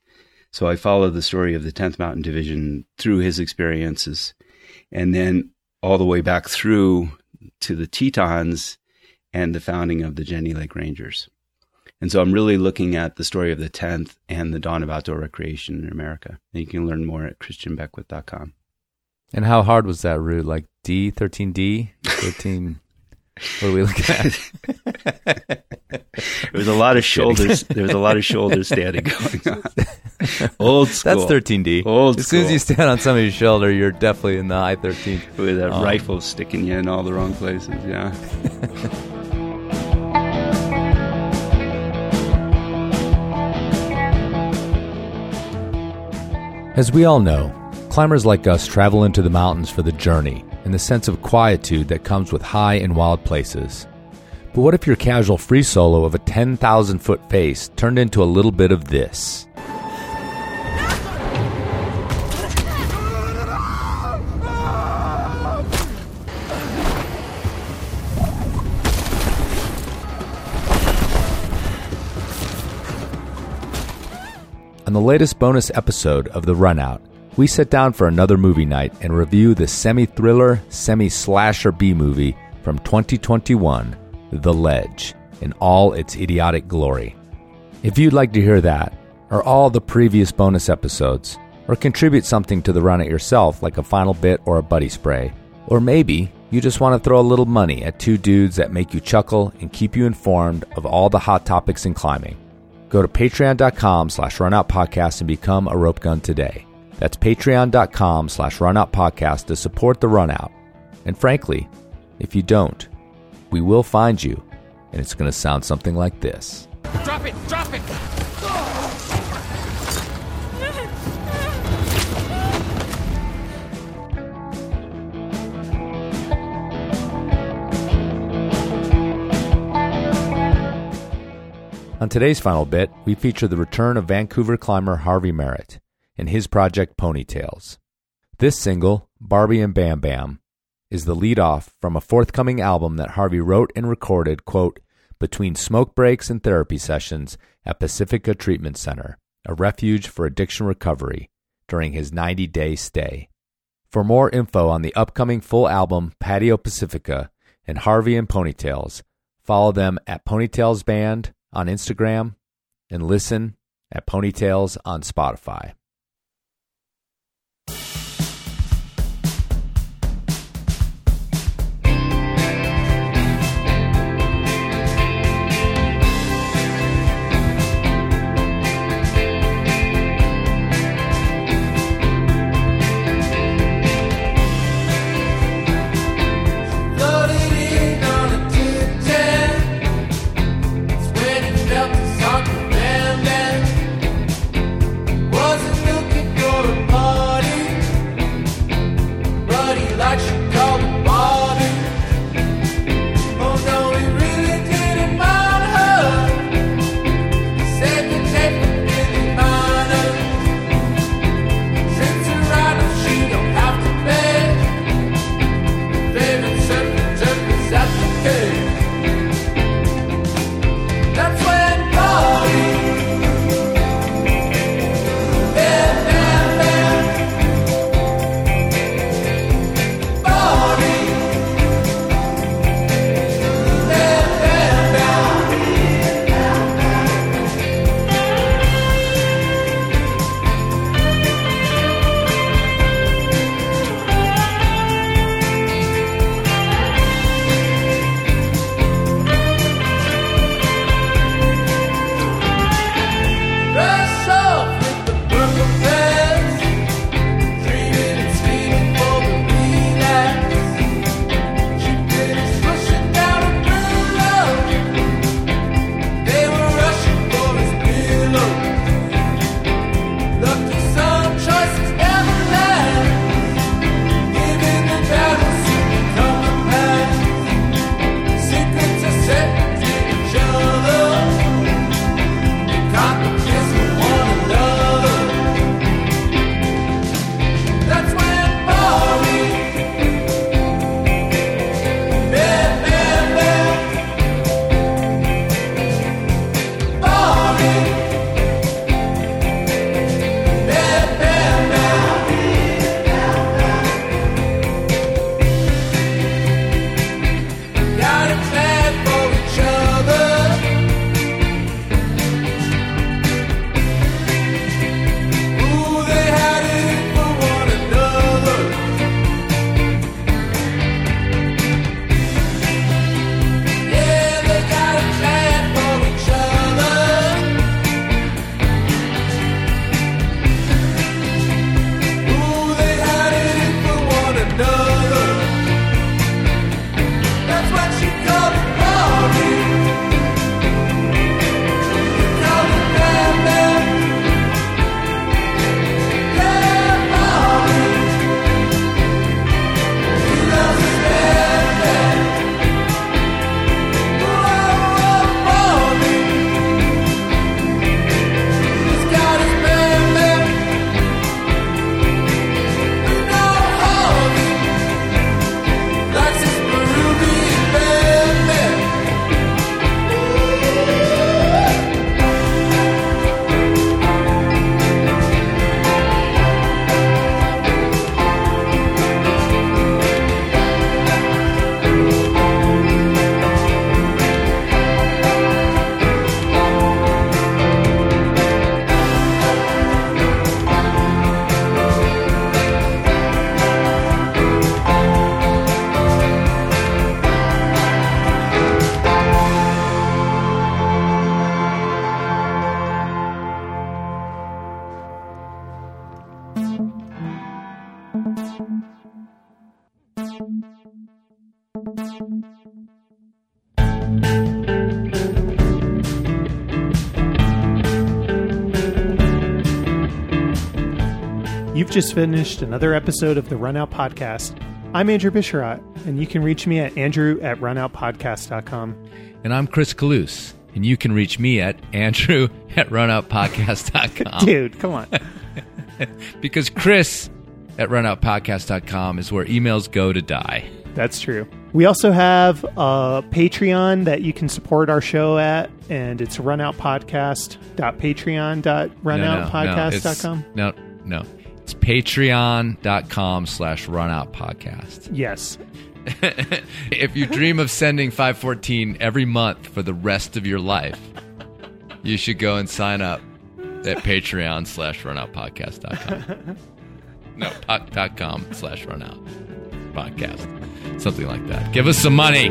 So I followed the story of the 10th Mountain Division through his experiences, and then all the way back through to the Tetons and the founding of the Jenny Lake Rangers. And so I'm really looking at the story of the 10th and the dawn of outdoor recreation in America. And you can learn more at christianbeckwith.com. And how hard was that route? Like D, 13D, 13. what are we looking at? there was a lot of *laughs* shoulders. There was a lot of shoulder standing *laughs* going on. Old school. That's 13D. Old as soon as you stand on somebody's shoulder, you're definitely in the high 13. With a Um, rifle sticking you in all the wrong places. Yeah. *laughs* As we all know, climbers like us travel into the mountains for the journey and the sense of quietude that comes with high and wild places. But what if your casual free solo of a 10,000 foot face turned into a little bit of this? On the latest bonus episode of The Runout, we sit down for another movie night and review the semi thriller, semi slasher B movie from 2021, The Ledge, in all its idiotic glory. If you'd like to hear that, or all the previous bonus episodes, or contribute something to the Runout yourself, like a final bit or a buddy spray, or maybe you just want to throw a little money at two dudes that make you chuckle and keep you informed of all the hot topics in climbing, Go to patreon.com slash runoutpodcast and become a rope gun today. That's patreon.com slash runoutpodcast to support the runout. And frankly, if you don't, we will find you, and it's going to sound something like this. Drop it! Drop it! On today's final bit, we feature the return of Vancouver climber Harvey Merritt and his project Ponytails. This single, Barbie and Bam Bam, is the lead off from a forthcoming album that Harvey wrote and recorded, quote, between smoke breaks and therapy sessions at Pacifica Treatment Center, a refuge for addiction recovery, during his 90 day stay. For more info on the upcoming full album Patio Pacifica and Harvey and Ponytails, follow them at Ponytails Band on Instagram and listen at Ponytails on Spotify. Just finished another episode of the Runout Podcast. I'm Andrew Bisharat, and you can reach me at andrew at runoutpodcast.com. And I'm Chris Kalous. And you can reach me at andrew *laughs* at runoutpodcast.com. Dude, come on. *laughs* Because Chris at runoutpodcast.com is where emails go to die. That's true. We also have a Patreon that you can support our show at, and it's runoutpodcast.patreon.runoutpodcast.com. No, no, no, no. It's patreon.com slash runout podcast. *laughs* Yes. if you dream of sending 514 every month for the rest of your life, you should go and sign up at patreon slash runoutpodcast.com. *laughs* No, com slash runout podcast. Something like that. Give us some money.